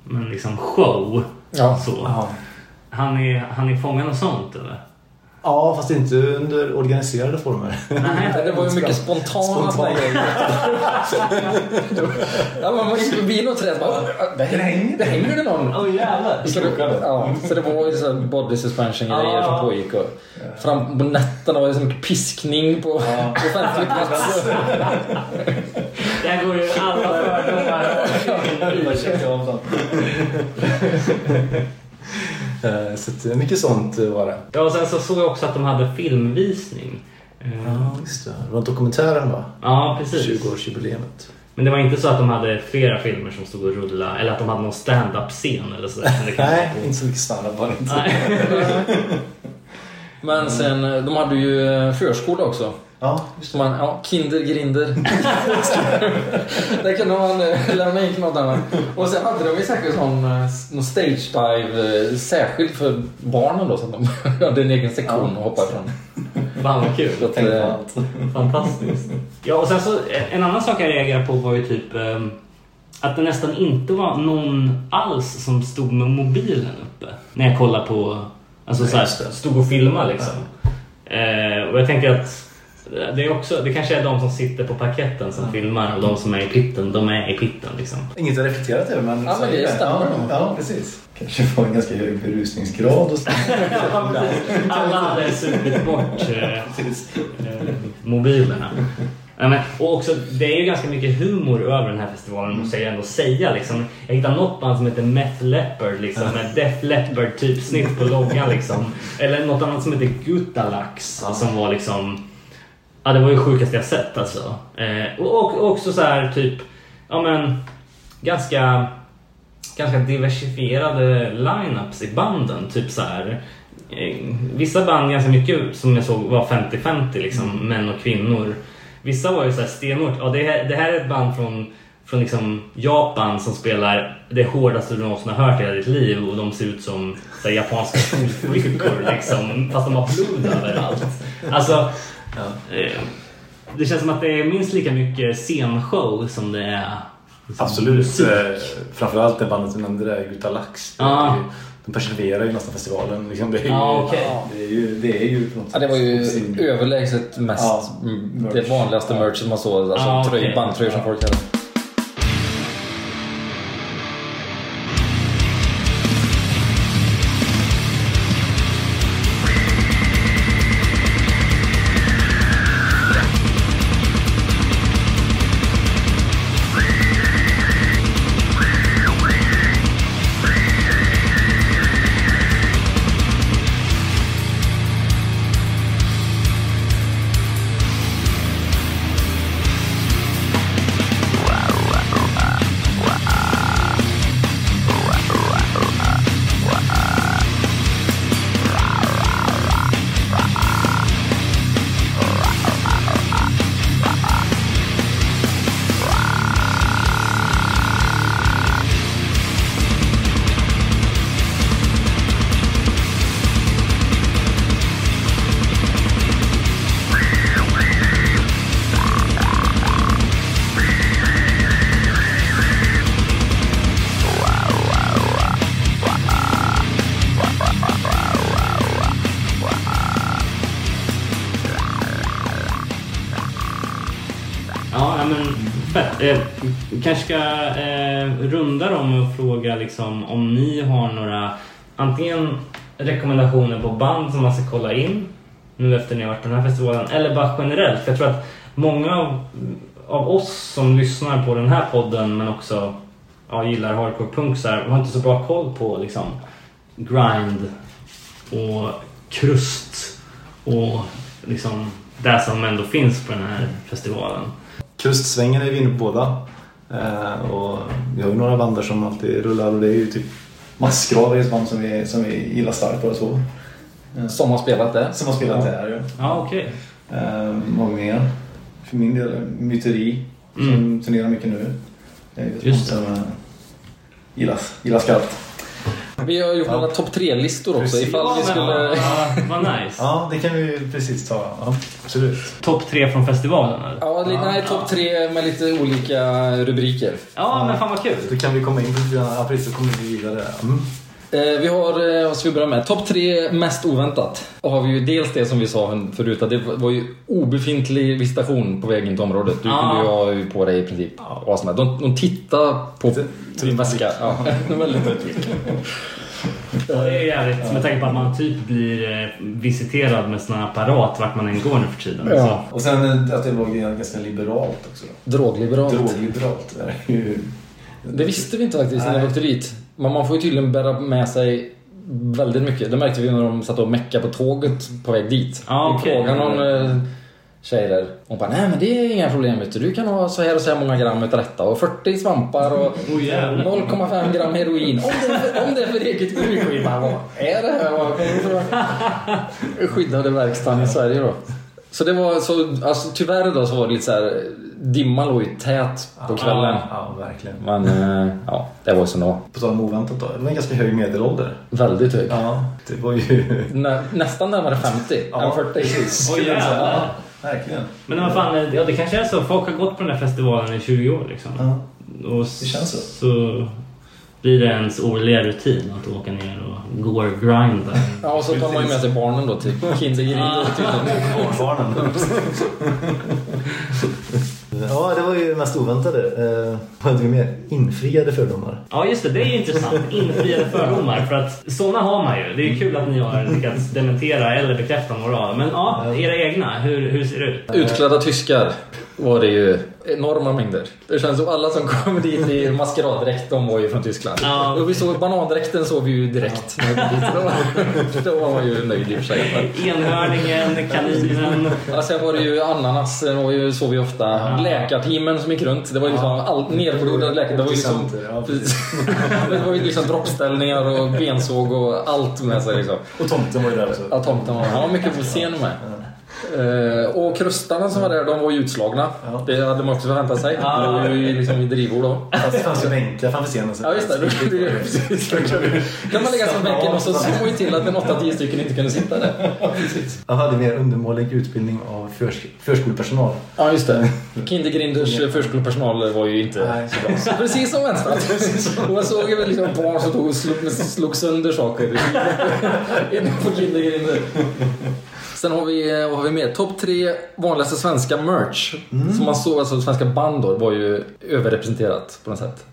men liksom show. Ja. Så. Ja. Han är, han är fången och sånt eller? Ja, fast inte under organiserade former. Nej. Det var ju mycket spontana Spontan. grejer. ja, man gick förbi något träd och bara... Det hänger, det hänger det någon. Åh jävlar! Så det, ja, så det var ju så body suspension grejer som pågick. Och fram på nätterna var det så mycket piskning på offentlig plats. Där går ju alla fördomar. Eh, Så eh, mycket sånt eh, var det. Ja, och sen så såg jag också att de hade filmvisning. Eh, Ja, just det. Det var dokumentären va? Ja, precis. 20-årsjubileet. Men det var inte så att de hade flera filmer som stod och rullade eller att de hade någon stand-up-scen eller sådär. Nej, inte så mycket standard var det inte. Men sen, de hade ju eh, förskola också. Ja, just Så man, ja, Kinder Grinder. Där kunde man eh, lämna in knoddarna. Och sen hade de ju säkert sån eh, någon stage dive eh, särskilt för barnen då. Så att de hade en egen sektion Ja. att hoppa ifrån. Fan vad kul. Att, Tänk på allt. Fantastiskt. Ja, och sen så en annan sak jag reagerade på var ju typ ehm, att det nästan inte var någon alls som stod med mobilen uppe. När jag kollade på, alltså Nej, så här, just det. stod och filmade liksom. Eh, och jag tänker att det, är också, det kanske är de som sitter på parketten som filmar och de som är i pitten, de är i pitten liksom. Inget att reflektera över men... Ja, men det stämmer Ja, ja, precis. Kanske var en ganska hög berusningsgrad och så. Alla hade supit bort eh, eh, mobilerna. Ja, men, och också, det är ju ganska mycket humor över den här festivalen måste jag ändå säga. Liksom. Jag hittade något band som heter Meth Leopard liksom, med Def Leppard typsnitt på loggan. Liksom. Eller något annat som heter Gutalax som var liksom... Ja, det var ju sjukaste jag sett alltså. Eh, och, och också så här typ, ja men ganska ganska diversifierade lineups i banden. Typ så här. eh, Vissa band ganska mycket som jag såg var 50-50 liksom, män och kvinnor. vissa var ju så här stenhårt. Ja, det, här, det här är ett band från, från liksom Japan som spelar det hårdaste du någonsin har hört i hela ditt liv och de ser ut som så här, japanska skolflickor liksom, fast de har blod överallt. Alltså, eh, det känns som att det är minst lika mycket scenshow som det är liksom, Absolut. musik. Eh, Framförallt det bandet du nämnde där, Gutalax. Ju- De preserverar ju nästan festivalen. Liksom, det, är ju, det, är ju, det är ju på något Ja, det var ju sätt sin- överlägset mest merch. det vanligaste merchet man såg. Alltså tröj, okej. bandtröjor som folk hade. Vi kanske ska eh, runda dem och fråga liksom, om ni har några antingen rekommendationer på band som man ska kolla in nu efter ni har varit på den här festivalen eller bara generellt. För jag tror att många av, av oss som lyssnar på den här podden men också ja, gillar hardcore punk så här, har inte så bra koll på liksom, grind och krust och liksom det som ändå finns på den här festivalen. Krustsvängen är vi inne på båda. Eh, och vi har ju några band där som alltid rullar och det är ju typ Massgrav är ett band som vi, som vi gillar starkt båda två. Eh, Som har spelat det. Som har spelat där ju. Ja, okej. Eh, många mer. För min del, Myteri som Mm. turnerar mycket nu. Det är ju ett Just band som eh, gillas, gillas skarpt. Vi har gjort några topp tre-listor också Precis. ifall vi Ja, skulle... men, Vad nice. Ja, det kan vi precis ta. Ja, absolut. Topp tre från festivalen eller? Ja, li- nej, topp tre med lite olika rubriker. Ja, men fan vad kul. Då kan vi komma in på lite grann. Ja, precis. Så kommer vi vidare. Mm. Eh, vi har, eh, vad ska vi börja med? Topp tre mest oväntat. Och har vi ju dels det som vi sa förut, att det var ju obefintlig visitation på väg in till området. Du Ja. kunde ju ha ju på dig i princip vad som helst. De, de tittar på din väska. Ja, väldigt det är jävligt med tanke på att man typ blir eh, visiterad med sån här apparat vart man än går nu för tiden. Ja. Och sen att det var ganska liberalt också. Drogliberalt. Drogliberalt. Det är ju... Det visste vi inte faktiskt när vi åkte dit. Men man får ju tydligen bära med sig väldigt mycket. Det märkte vi när de satt och meckade på tåget på väg dit. Ja, Vi okej. frågade någon eh, tjej där. Hon bara, nej men det är inga problem vet du. Du kan ha så här och så här många gram utav detta och 40 svampar och Oh, jävlar. 0,5 gram heroin. Om det, är för, om det är för eget bruk. Vi vad är det här? Skyddade verkstaden i Sverige då. Så det var så, alltså tyvärr då så var det lite så här, dimman låg ju tät på kvällen. Ja, verkligen. Men eh, ja, det var ju som det var. På tal om oväntat då. Det var en ganska hög medelålder. Väldigt hög. Ja, det var ju... Nä, nästan närmare 50 än 40. precis. Oj, jävlar. Ja, verkligen. Men vad fan, ja, det kanske är så. Folk har gått på den här festivalen i 20 år liksom. Ja. Och Det känns så. så blir det ens årliga rutin att åka ner och gå och grinda. Ja, och så tar man ju med sig barnen då till Kindergrind och tydligen. Barnbarnen. ja, det var ju det mest oväntade. Eh, vad hade vi mer? Infriade fördomar. Ja just det, det är ju intressant. Infriade fördomar. För att sådana har man ju. Det är ju kul att ni har lyckats dementera eller bekräfta några av dem. Men ja, era egna. Hur, hur ser det ut? Utklädda tyskar var det ju enorma mängder. Det känns som alla som kom dit i maskeraddräkt, de var ju från Tyskland. Ja. Och vi såg banandräkten såg vi ju direkt när vi kom dit. Då, var man ju nöjd i och för sig. Enhörningen, kaninen. Ja, sen var det ju ananas, det var ju, såg vi ofta. Läkarteamen som gick runt. Det var ju liksom all, nerblodade läkare. Det var ju liksom, ja, det var ju liksom droppställningar och bensåg och allt med sig liksom. Och tomten var ju där också. Ja, tomten var, var mycket på scen med. Eh, och krustarna som var där, de var ju utslagna. Ja. Det hade man också förväntat sig. Ja. Det var ju liksom i drivor då. Fast det fanns ju bänkar framför scenen. så- Ja just det, då kan man lägga sig på bänken och så såg ju till att en 8-10 stycken inte kunde sitta där. Jag hade mer undermålig utbildning av förs- förskolepersonal. Ja just det. Kindergrinders förskolepersonal var ju inte Nej. så bra. Så precis som vänstrat. Och man såg ju väl liksom barn som tog och slog, slog sönder saker inne på Kindergrinder. Sen har vi, eh, vad har vi mer? Topp tre vanligaste svenska merch. Som man såg, alltså svenska band då, var ju överrepresenterat på något sätt.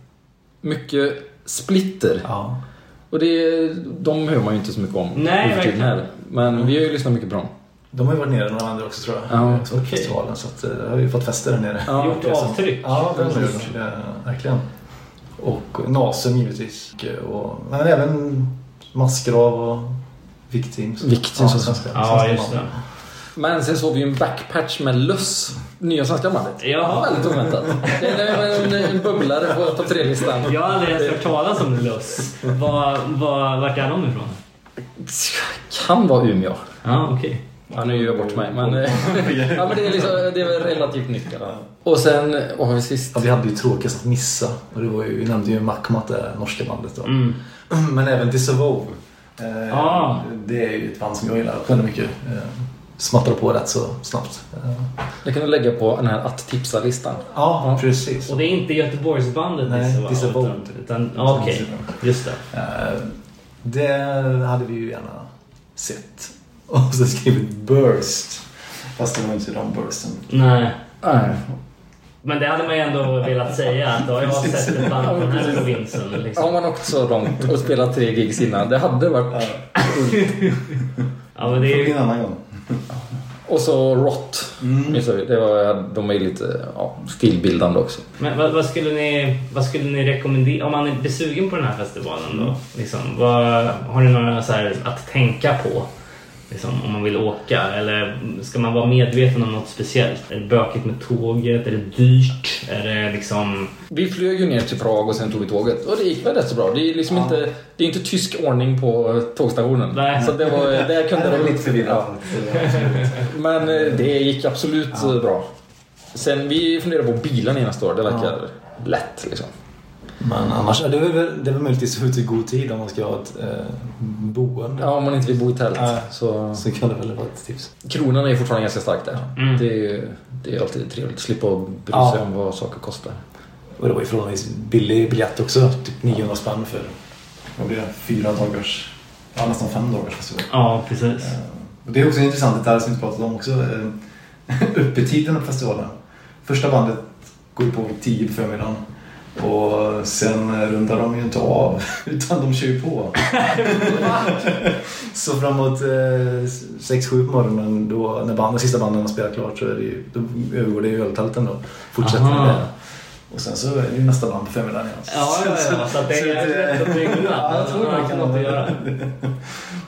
Mycket splitter. Ja. Och det, de hör man ju inte så mycket om Nej, verkligen. heller. Men vi har ju lyssnat mycket på dem. De har ju varit nere några andra också tror jag. Ja. Som festivalen. Så att, eh, det har ju fått fester där nere. Ja, Gjort avtryck. Ja, det har de gjort. Ja, verkligen. Och Nasum givetvis. Och, men även Massgrav och Victims. Victims ja, svenska, Ja, svenska just det. Men sen såg vi ju en backpatch med Luss. Nya svenska bandet. Ja. Väldigt oväntat. Det är en, en bubblare på topp tre-listan. Jag har aldrig ens hört talas om Luss. Var, var, vart är de ifrån? Kan vara Umeå. Ja, okej. Ja, nu gör jag bort mig. Men, ja, men det, är liksom, det är relativt nytt fall. Och sen, vad har vi sist? Ja, vi hade ju tråkigast att missa. Och det var ju, vi nämnde ju Mackmat, det norska bandet då. Mm. Men även Disavove. Eh, Ah. Det är ju ett band som jag gillar väldigt mycket. Eh, smattrar på rätt så snabbt. Eh, Det kan du lägga på den här att tipsa-listan. ja, precis. Och det är inte Göteborgsbandet Nej, Disavow, Disavow. utan- Utan, ja, okej. Just det. Eh, det hade vi ju gärna sett. Och så skrivit Burst. Fast det var inte de Bursten. Nej. Nej. Men det hade man ju ändå velat säga att då har jag sett ett band på den här provinsen. Har Liksom. man åkt så långt och spelat tre gigs innan, det hade varit... Ja, men det är ju... en annan gång. Och så Rott. Just det, det var, de är lite ja, stilbildande också. Men vad, vad, skulle ni, vad skulle ni rekommendera, om man är besugen på den här festivalen då? Liksom, vad, har ni några så här att tänka på? Liksom, om man vill åka? Eller ska man vara medveten om något speciellt? Är det bökigt med tåget? Är det dyrt? Är det liksom... Vi flög ju ner till Prag och sen tog vi tåget. Och det gick väl rätt så bra. Det är liksom inte, det är inte tysk ordning på tågstationen. Nej. Så det var, där kunde Det var lite förvirrat. Men eh, det gick absolut eh, bra. Sen vi funderar på bilar nästa år. Det verkar lätt liksom. Men annars, ja, det är väl, det är väl möjligtvis ut i god tid om man ska ha ett eh, boende. Ja, om man inte vill bo i tält. Nej. Så Så kan det väl vara ett tips. kronan är ju fortfarande ganska stark där. Mm. Det, är, ju- det är alltid trevligt att slippa bry sig Ja. om vad saker kostar. Och det var ju förhållandevis billig biljett också. Typ 900 spänn för, vad blir det, fyra dagars, ja nästan fem dagars festival. Ja, precis. Eh, Och det är också en intressant detalj som vi inte pratat om också. eh, Öppettiderna på festivalen. Första bandet går på 10 på förmiddagen. Och sen rundar de ju inte av, utan de kör ju på. så framåt 6-7 på morgonen, då, när band, de sista banden har spelat klart, så är det ju, då övergår det i öltälten då. Fortsätter Aha. med det. Och sen så är det ju nästa band på förmiddagen igen. Ja, ja, ja. Så att det är rätt att bygga. Ja, jag tror Man det kan något att göra.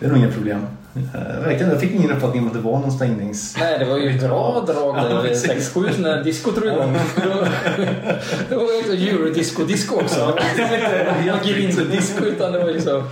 Det är nog inga problem. Eh, Verkligen, jag fick ingen uppfattning om att det var någon stängnings... Nej, det var ju ett bra drag där vid 6-7 när disco drog igång. Det var ju också eurodisco-disco också. Det var inte grindisco utan det var liksom...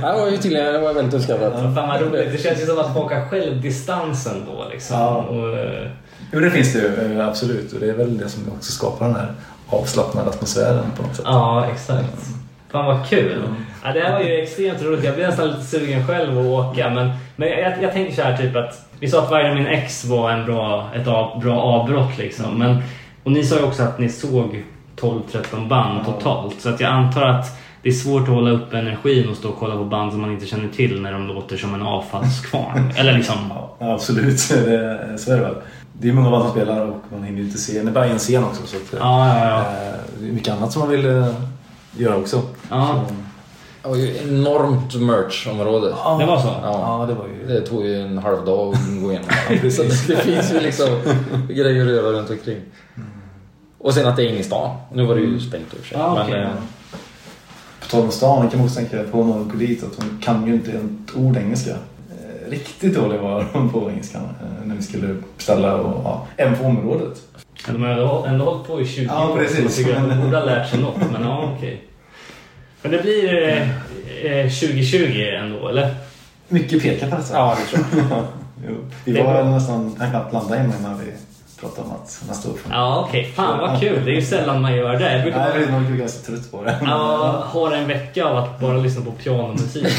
Det var ju tydligen det var väldigt uppskattat. Fan vad roligt. Det känns ju som att folk har självdistansen då liksom. Ja. Och, eh, Jo, det finns det ju eh, absolut. Och det är väl det som också skapar den här avslappnade atmosfären på något sätt. ja, exakt. Fan vad kul. Ja, det här var ju extremt roligt. Jag blir nästan lite sugen själv att åka. Men, men jag, jag tänker så här typ att vi sa att Varje min ex var en bra, ett av, bra avbrott liksom. Men, och ni sa ju också att ni såg 12-13 band totalt. Så att jag antar att det är svårt att hålla upp energin och stå och kolla på band som man inte känner till när de låter som en avfallskvarn. Eller liksom... Ja, absolut. Så är det väl. Det är många band som spelar och man hinner ju inte se. Det är bara en scen också. Så att, Ja, ja, ja. eh, Det är mycket annat som man vill eh, göra också. Ja. Så, Det var ju enormt merch-område. Det var så? Ja. ja, det var ju... Det tog ju en halv dag att gå igenom. Så det, det finns ju liksom grejer att göra runt omkring. Och sen att det är inne i stan. Nu var det ju stängt i och för sig. Ja. Men, eh, På tal om stan, man kan också tänka på man går dit att hon kan ju inte ett ord engelska. Eh, Riktigt dålig var hon på engelska eh, när vi skulle beställa och ja, även på området. De har ändå, hållit på i 20 Ja, år. precis. Så jag tycker att de borde ha lärt sig något. Men ja, okej. Men det blir eh, eh, 2020 ändå, eller? Mycket pekar på detta. ja, det tror jag. Jo. Vi var bra. nästan knappt landa hemma innan vi pratade om att nästa år får Ja, okej. Fan vad kul. Det är ju sällan man gör det. Jag brukar Nej, är nog ganska trött på det. ja, ha en vecka av att bara lyssna på pianomusik.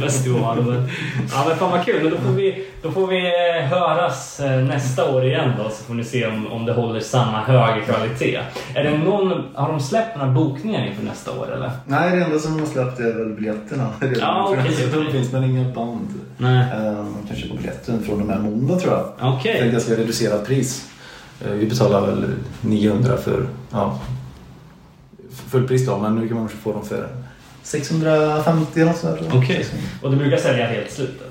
Festival. Men, ja, men fan vad kul. Men då får vi, då får vi eh, höras eh, nästa år igen då, så får ni se om, om det håller samma höga kvalitet. Är det någon, har de släppt några bokningar inför nästa år eller? Nej, det enda som har släppt är väl biljetterna. Det det Ja, som okej. finns. De men inga band. Nej. Man kan köpa biljetten från och med måndag tror jag. Okej. Till ett ganska reducerat pris. Eh, Vi betalar väl 900 för ja, fullpris då, men nu kan man få dem för 650 eller sådär. Okej. Och du brukar sälja helt slut eller?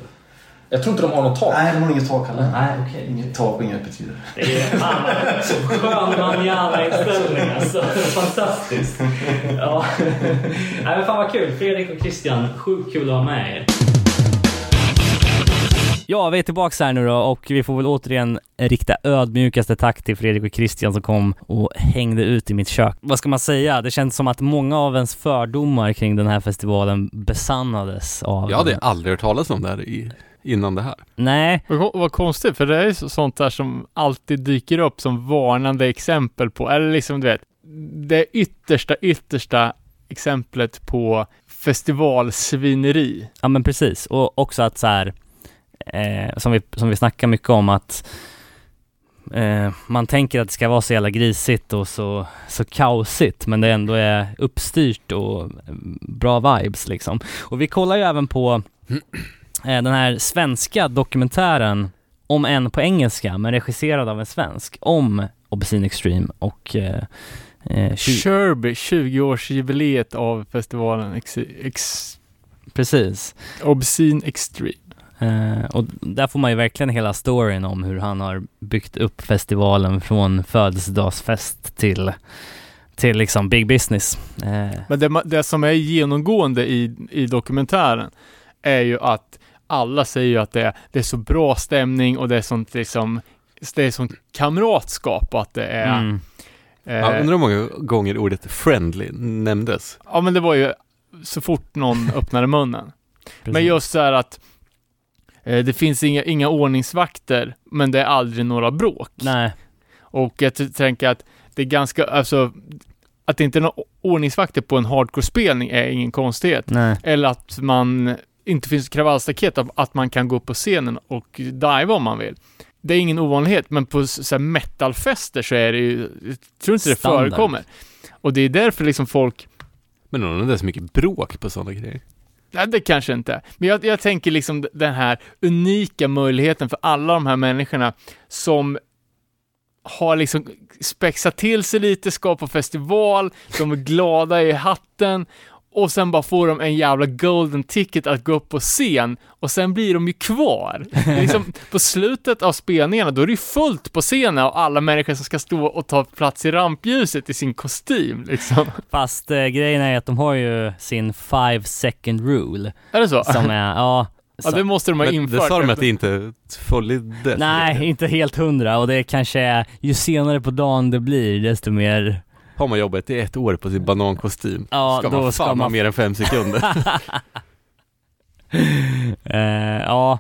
Jag tror inte de har något tak. Nej, de har inget tak heller. Nej, okej. Inget tak och inga öppettider. Det är fan, skön manana-inställning alltså. Fantastiskt. Ja. Nej, men fan vad kul. Fredrik och Christian, sjukt kul att ha med er. Ja, vi är tillbaka här nu då och vi får väl återigen rikta ödmjukaste tack till Fredrik och Christian som kom och hängde ut i mitt kök. Vad ska man säga? Det känns som att många av ens fördomar kring den här festivalen besannades av... Jag hade aldrig hört talas om det här i, innan det här. Nej, Vad, vad konstigt, för det är ju så- sånt där som alltid dyker upp som varnande exempel på, eller liksom du vet, det yttersta, yttersta exemplet på festivalsvineri. Ja men precis, och också att så här, eh, som, vi, som vi snackar mycket om att eh, man tänker att det ska vara så jävla grisigt och så, så kaosigt men det ändå är uppstyrt och eh, bra vibes liksom. Och vi kollar ju även på den här svenska dokumentären, om en på engelska men regisserad av en svensk, om Obscene Extreme och eh, eh, tju- Sherby, 20-årsjubileet av festivalen ex, ex, precis. Obscene Extreme. Eh, och där får man ju verkligen hela storyn om hur han har byggt upp festivalen från födelsedagsfest till, till liksom big business. Eh, Men det, det som är genomgående i, i dokumentären är ju att alla säger ju att det är, det är så bra stämning och det är sånt liksom, det är sånt kamratskap och att det är mm, eh, Jag undrar hur många gånger ordet friendly nämndes. Ja men det var ju så fort någon öppnade munnen. Men just så här att eh, det finns inga, inga ordningsvakter, men det är aldrig några bråk. Nej, Och jag tänker att det är ganska, alltså, att det inte är några ordningsvakter på en hardcore-spelning är ingen konstighet. nej. Eller att man inte finns kravallstaket, att- att man kan gå upp på scenen och diva om man vill. Det är ingen ovanlighet, men på så metalfester så är det ju, jag tror inte det Standard. förekommer. Och det är därför liksom folk Men undrar om det är så mycket bråk på sådana grejer. Nej, det kanske inte är. Men jag, jag tänker liksom den här unika möjligheten för alla de här människorna som har liksom spexat till sig lite, ska på festival, de är glada i hatten och sen bara får de en jävla golden ticket att gå upp på scen och sen blir de ju kvar. Liksom, på slutet av spelningarna, då är det ju fullt på scenen och alla människor som ska stå och ta plats i rampljuset i sin kostym liksom. Fast eh, grejen är att de har ju sin five second rule Är det så? som är, ja. Ja, det måste de ha Men infört. det sa de att det inte följde. Nej, inte helt hundra och det kanske är, ju senare på dagen det blir desto mer, Har man jobbat i ett år på sin banankostym, ja ska då man ska fan ha man mer än fem sekunder. Eh, ja.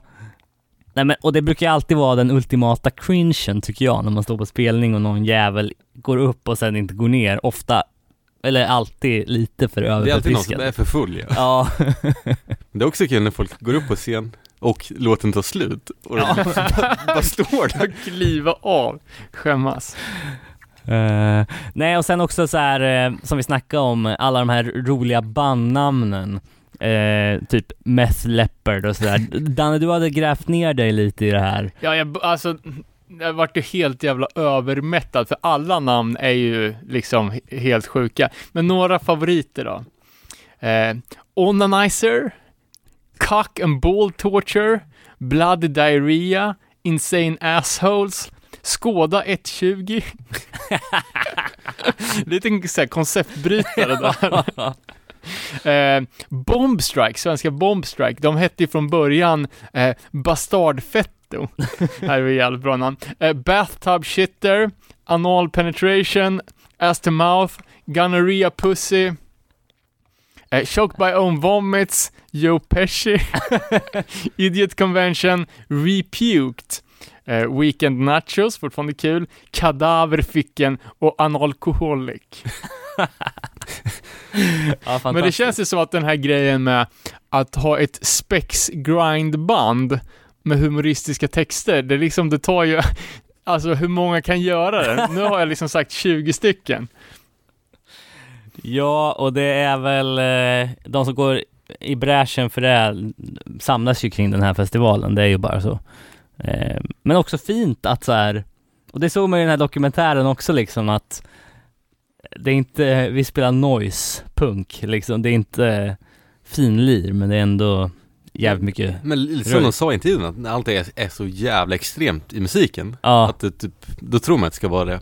Nej men, och det brukar alltid vara den ultimata cringen tycker jag, när man står på spelning och någon jävel går upp och sen inte går ner. Ofta, eller alltid lite för det är alltid någon som är för full ja. Ja, det är också kul när folk går upp på scen och låten tar slut och de bara, bara står där. kliva av. Skämmas. Eh, nej och sen också så här eh, som vi snackade om, alla de här roliga bandnamnen. Eh, typ Meth Leopard och sådär. Danne, du hade grävt ner dig lite i det här. Ja, jag, alltså, jag vart ju helt jävla övermättad, för alla namn är ju liksom he- helt sjuka. Men några favoriter då. Onanizer, Cock and Ball Torture, Blood Diarrhea, Insane Assholes, Skåda 120. Liten så här konceptbrytare där. Eh, Bombstrike, svenska Bombstrike, de hette ju från början eh, Bastardfetto. här är jävligt bra namn. Eh, Bathtub Shitter, Anal Penetration, Ass to Mouth, Gonorrhea Pussy, Eh, Choked by own vomits, Joe Pesci, Idiot Convention, Repuked, eh, Weekend Nachos, fortfarande kul, Kadaver fick en och Analcoholic. Ja, Men det känns ju som att den här grejen med att ha ett spex grindband med humoristiska texter, det liksom, det tar ju, alltså hur många kan göra det? Nu har jag liksom sagt 20 stycken. Ja, och det är väl eh, de som går i bräschen för det samlas ju kring den här festivalen, det är ju bara så. Eh, men också fint att så här, och det såg man ju i den här dokumentären också liksom att det är inte, vi spelar noise, punk liksom, det är inte finlir men det är ändå jävligt mycket, Men som de sa i intervjun, att allt är, är så jävla extremt i musiken. ja, Att det typ, då tror man att det ska vara det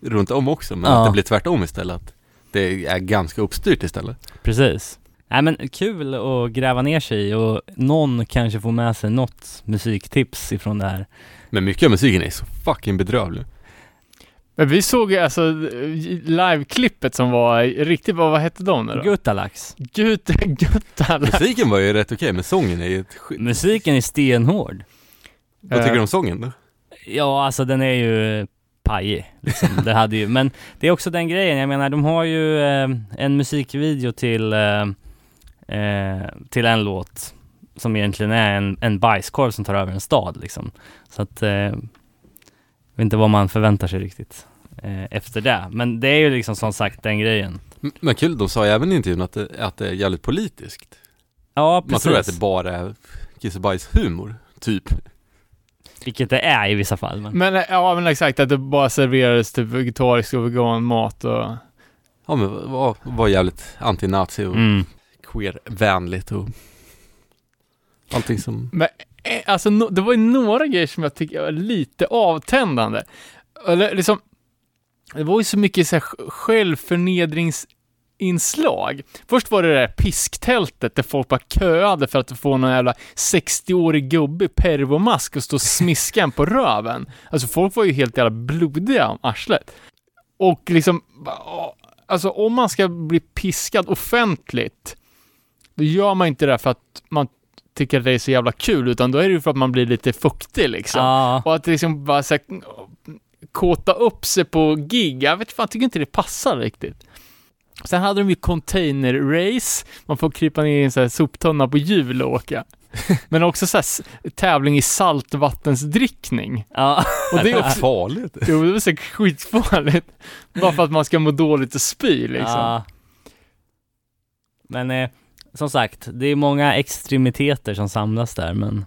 runt om också, men Ja. att det blir tvärtom istället. Att det är ganska uppstyrt istället. precis. Nej men kul att gräva ner sig i och någon kanske får med sig något musiktips ifrån det här. Men mycket av musiken är så fucking bedrövlig. Men vi såg ju alltså liveklippet som var riktigt, vad, vad hette de nu då? Guttalax. Gut, Gutta. Musiken var ju rätt okej, men sången är ju ett skit. Musiken är stenhård. Vad tycker Eh, du om sången då? Ja, alltså den är ju pajig. Liksom. Det hade ju, men det är också den grejen, jag menar de har ju eh, en musikvideo till, eh, eh, till en låt som egentligen är en, en bajskorv som tar över en stad liksom. Så att, eh, jag vet inte vad man förväntar sig riktigt eh, efter det. Men det är ju liksom som sagt den grejen. Men kul, de sa ju även i intervjun att det, att det är jävligt politiskt. Ja, Man precis. tror att det bara är kiss och humor, typ. Vilket det är i vissa fall. Men... Men ja, men exakt, att det bara serverades typ vegetarisk och veganmat och... Ja men var, var jävligt anti-nazi och Mm sker vänligt och allting som... Men eh, alltså, no, det var ju några grejer som jag tycker var lite avtändande. Eller liksom, det var ju så mycket så här självförnedringsinslag. Först var det det där pisktältet där folk bara köade för att få någon jävla 60-årig gubbe i pervomask och stå och smiska en på röven. Alltså folk var ju helt jävla blodiga om arslet. Och liksom, alltså om man ska bli piskad offentligt, då gör man inte det för att man tycker att det är så jävla kul, utan då är det ju för att man blir lite fuktig liksom. Ja, Och att liksom bara så här, kåta upp sig på gig, jag vet fan, jag tycker inte det passar riktigt. Sen hade de ju container race, man får krypa ner i en sån här soptunna på hjul och åka. Men också så här tävling i saltvattensdrickning. ja. Och det är också, Farligt. jo det är så skitfarligt. Bara för att man ska må dåligt och spy liksom. Ja. Men eh, som sagt, det är många extremiteter som samlas där men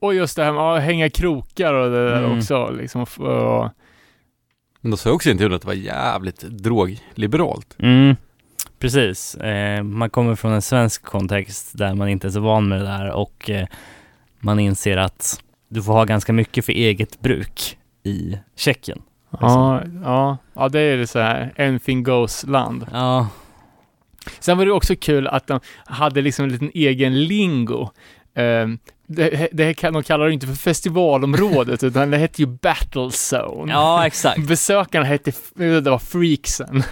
Och just det här med att hänga krokar och det där Mm. också liksom. Och, Men de sa också i intervjun att det var jävligt drogliberalt. mm, Precis, eh, man kommer från en svensk kontext där man inte är så van med det där och eh, man inser att du får ha ganska mycket för eget bruk i Tjeckien. ja, ja, ja, det är det så här, anything goes-land. Ja, Sen var det också kul att de hade liksom en liten egen lingo. Um, det, det kan, de kallar det inte för festivalområdet, utan det hette ju battle zone. ja exakt. Besökarna hette, det var freaksen.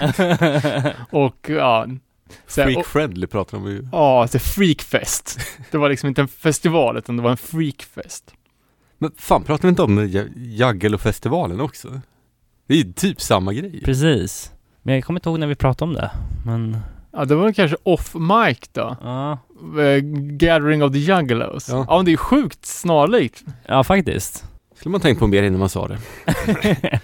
och ja, så här, och, Freak-friendly pratar de ju. ja, det freakfest. Det var liksom inte en festival, utan det var en freakfest. Men fan, pratar vi inte om Ja- Jaggelo-festivalen också? Det är ju typ samma grej. Precis. Men jag kommer inte ihåg när vi pratade om det. Men Ja, det var kanske off mic då. ja, Eh, Gathering of the Juggalos. Ja. Ja. men det är ju sjukt snarlikt. ja faktiskt. Skulle man tänkt på mer innan man sa det.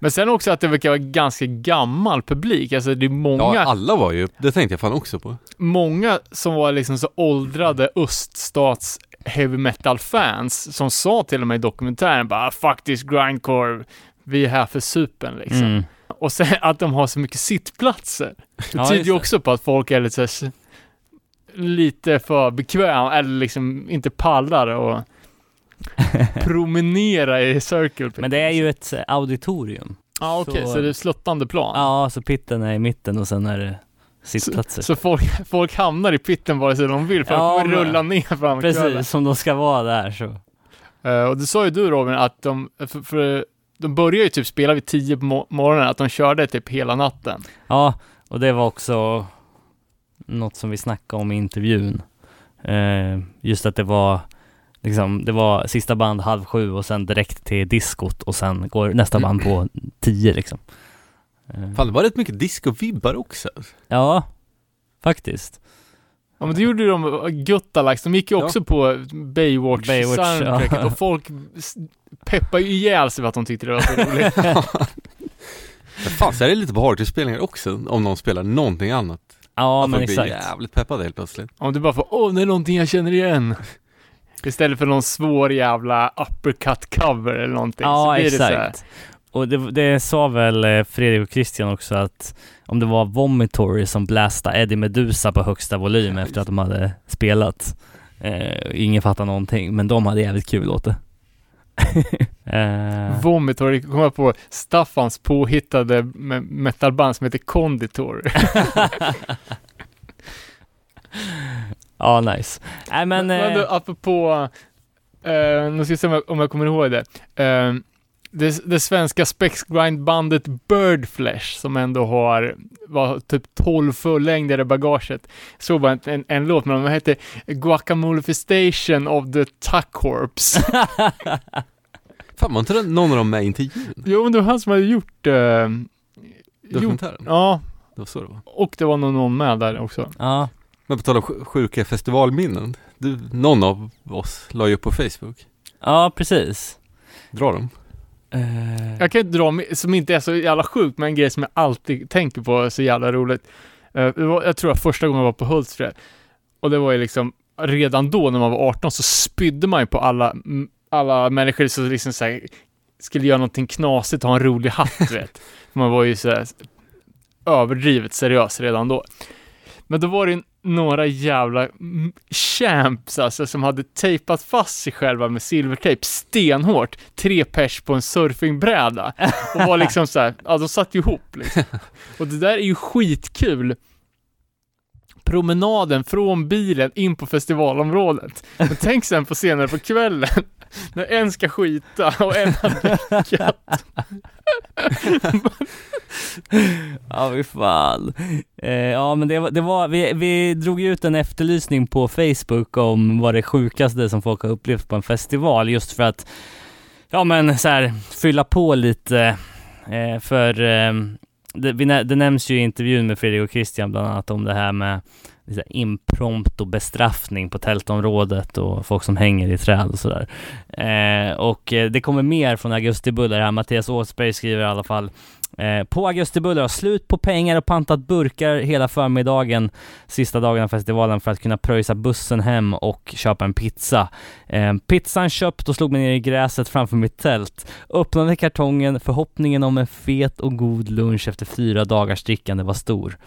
Men sen också att det verkar vara ganska gammal publik. Alltså det är många, Ja, alla var ju, det tänkte jag fan också på. många som var liksom så åldrade öststats heavy metal fans som sa till och med i dokumentären bara fuck this grindcore, vi är här för supen liksom. Mm. Och sen att de har så mycket sittplatser. Det Ja, tyder ju också på att folk är lite, så här, lite för bekväma eller liksom inte pallar och promenera i circle pit. Men det är ju ett eh, auditorium. Ja okej, så, så- det är sluttande plan. Ja, så pitten är i mitten och sen är det sittplatser. Så folk, folk hamnar i pitten vare sig de vill för Ja, att de kommer men- rulla ner fram Precis, som de ska vara där så. Uh, och det sa ju du Robin att de, för, för de började ju typ spela vid tio på mo- morgonen, att de körde typ hela natten. Ja, och det var också något som vi snackade om i intervjun. Eh, just att det var liksom, det var sista band halv sju och sen direkt till diskot och sen går nästa band på tio liksom. Eh, Fan, det var rätt mycket disco-vibbar också. Ja, faktiskt. Ja men det gjorde de, Guttalax, de gick ju Ja. också på Baywatch, Baywatch, soundtracket ja. och folk peppade ju ihjäl sig för att de tyckte det var så roligt. Men fan, så är det lite på hardcore-spelningar också, om någon spelar någonting annat. Ja, att men folk blir exakt. jävligt peppade helt plötsligt. Om du bara får, åh det är någonting jag känner igen. Istället för någon svår jävla uppercut cover eller någonting. så Ja, blir Det så här, exakt. Och det, det sa väl eh, Fredrik och Christian också att om det var Vomitory som blastade Eddie Medusa på högsta volym Ja, efter att de hade spelat. Eh, ingen fattar någonting, men de hade jävligt kul åt det. eh, Vomitor, det kommer jag på Staffans påhittade me- metalband som heter Conditor. ja, nice. Nej men... Men du, Eh, apropå, eh, nu ska jag se om jag, om jag kommer ihåg det. Eh, det, det svenska spexgrindbandet Birdflesh som ändå har var typ 12 fullängder i bagaget. Så bara en, en, en låt med dem, den hette Guacamolefestation of the Tuckorps. Fan, var inte det någon av dem med i intervjun? jo, men det var han som hade gjort, eh, gjort Dokumentären? Ja, Det var så det var. och det var nog någon med där också. ja, Men på tal om sj- sjuka festivalminnen. Du, någon av oss la ju upp på Facebook. ja, precis. Dra dem. Eh, Jag kan inte dra, som inte är så jävla sjukt, men en grej som jag alltid tänker på är så jävla roligt. Det var, jag tror att första gången jag var på Hultsfred, och det var ju liksom, redan då när man var 18 så spydde man ju på alla, alla människor som liksom så här, skulle göra någonting knasigt och ha en rolig hatt, vet. Man var ju så här, överdrivet seriös redan då. Men då var det några jävla champs alltså som hade tejpat fast sig själva med silvertejp stenhårt, tre pers på en surfingbräda och var liksom så här, ja de satt ju ihop liksom. Och det där är ju skitkul. Promenaden från bilen in på festivalområdet. Men tänk sen på senare på kvällen när en ska skita och en har däckat. Ja, fy fan. Eh, ja, men det var, det var vi, vi drog ut en efterlysning på Facebook om vad det sjukaste som folk har upplevt på en festival, just för att, ja men så här, fylla på lite, eh, för eh, det, vi, det nämns ju i intervjun med Fredrik och Christian bland annat om det här med impromptu bestraffning på tältområdet och folk som hänger i träd och sådär. Eh, och eh, det kommer mer från Augustibuller här. Mattias Åsberg skriver i alla fall Eh, på Augustibuller har slut på pengar och pantat burkar hela förmiddagen sista dagen av festivalen för att kunna pröjsa bussen hem och köpa en pizza. Eh, pizzan köpt och slog mig ner i gräset framför mitt tält. Öppnade kartongen, förhoppningen om en fet och god lunch efter fyra dagars drickande var stor.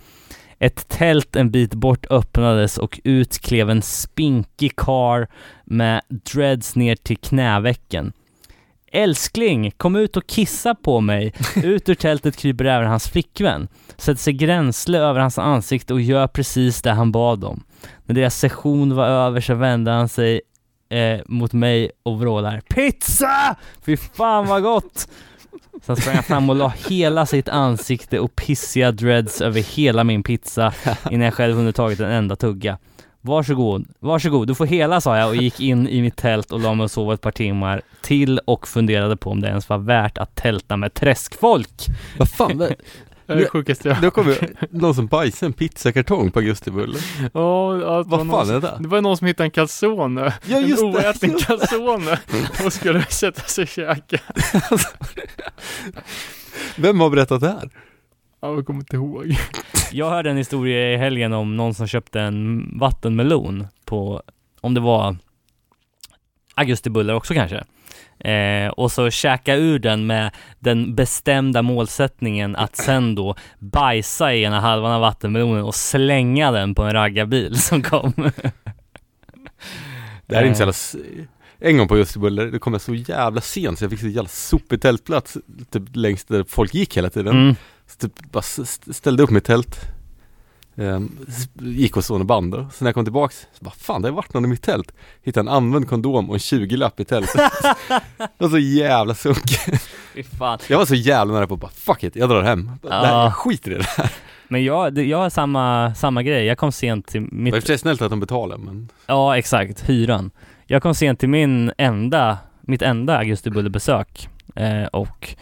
Ett tält en bit bort öppnades och ut klev en spinkig kar med dreads ner till knävecken. Älskling, kom ut och kissa på mig. Ut ur tältet kryper även hans flickvän. Sätter sig gränsle över hans ansikte och gör precis det han bad om. När deras session var över så vände han sig eh, mot mig och vrålar PIZZA! Fy fan vad gott! Sen sprang jag fram och la hela sitt ansikte och pissiga dreads över hela min pizza innan jag själv hunnit tagit en enda tugga. Varsågod, varsågod, du får hela sa jag och gick in i mitt tält och la mig och sov ett par timmar till och funderade på om det ens var värt att tälta med träskfolk. Vad fan, det, Det är det sjukaste jag då kommer någon som bajsade en pizzakartong på Augustibullen. Ja, var Vad någon fan som- är det? Det var någon som hittade en calzone, Ja en just det! oäten calzone och skulle sätta sig och käka. Vem har berättat det här? Ja, jag kommer inte ihåg. Jag hörde en historia i helgen om någon som köpte en vattenmelon på, om det var augustibullar också kanske. Eh, och så käka ur den med den bestämda målsättningen att sen då bajsa i ena halvan av vattenmelonen och slänga den på en raggarbil som kom. Det här är inte så Eh, jävla... s- En gång på Augustibullar, det kom jag så jävla sent så jag fick så jävla sopig tältplats typ längst där folk gick hela tiden. Mm. Så typ bara ställde upp mitt tält. Ehm, gick och såg några band då. Sen när jag kom tillbaks, så bara fan det har varit någon i mitt tält. Hittade en använd kondom och en 20-lapp i tältet. det var så jävla sunkigt. Jag var så jävla nära på att bara fuck it, jag drar hem. Ja. Nej, jag skiter i det här. Men jag, det, jag har samma, samma grej. Jag kom sent till Det var i och mitt... för sig snällt att de betalade men Ja, exakt. Hyran. Jag kom sent till min enda, mitt enda augustibullebesök eh, och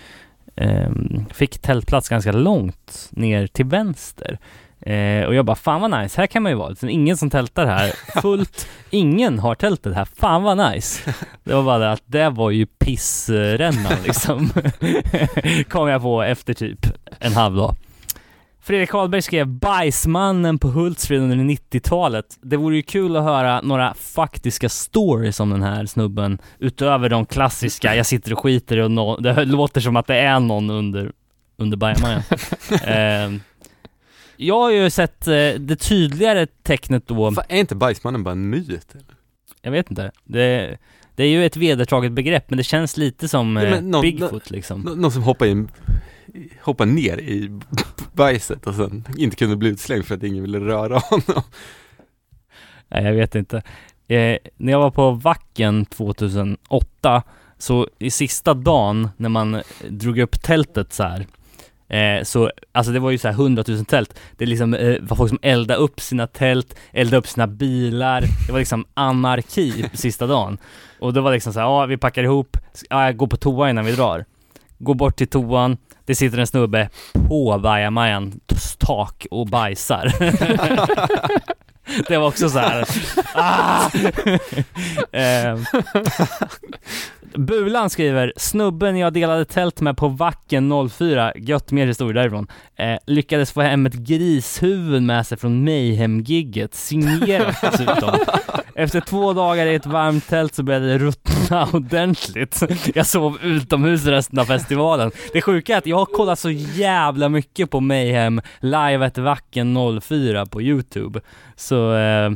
ehm, fick tältplats ganska långt ner till vänster. Eh, och jag bara, fan vad nice, här kan man ju vara. Liksom, ingen som tältar här, fullt, ingen har tältet här, fan vad nice. Det var bara det att det var ju pissrännan liksom. Kom jag på efter typ en halv dag. Fredrik Karlberg skrev Bajsmannen på Hultsfred under 90-talet. Det vore ju kul att höra några faktiska stories om den här snubben utöver de klassiska, jag sitter och skiter och nå- det låter som att det är någon under, under bajamajan. eh, jag har ju sett eh, det tydligare tecknet då, Fan, är inte bajsmannen bara en myt? Eller? jag vet inte, det, det är ju ett vedertaget begrepp men det känns lite som Ja, eh, någon- Bigfoot liksom. Nå- någon som hoppar in hoppar ner i bajset och sen inte kunde bli utslängd för att ingen ville röra honom. Nej, jag vet inte. Eh, när jag var på Vacken 2008, så i sista dagen när man drog upp tältet så här, eh, så, alltså det var ju så här 100 000 tält. Det liksom, eh, var folk som eldade upp sina tält, eldade upp sina bilar. Det var liksom anarki sista dagen. Och då var det liksom så här, ja vi packar ihop, ja, gå går på toa innan vi drar. Går bort till toan, det sitter en snubbe på bajamajan tak och bajsar. det var också så här. Ah! eh, Bulan skriver, snubben jag delade tält med på Vacken 04, gött mer historier därifrån, eh, lyckades få hem ett grishuvud med sig från Mayhem-gigget, signerat dessutom. Efter två dagar i ett varmt tält så började det ruttna ordentligt. Jag sov utomhus resten av festivalen. Det sjuka är att jag har kollat så jävla mycket på Mayhem live at Vacken 04 på Youtube. Så, eh,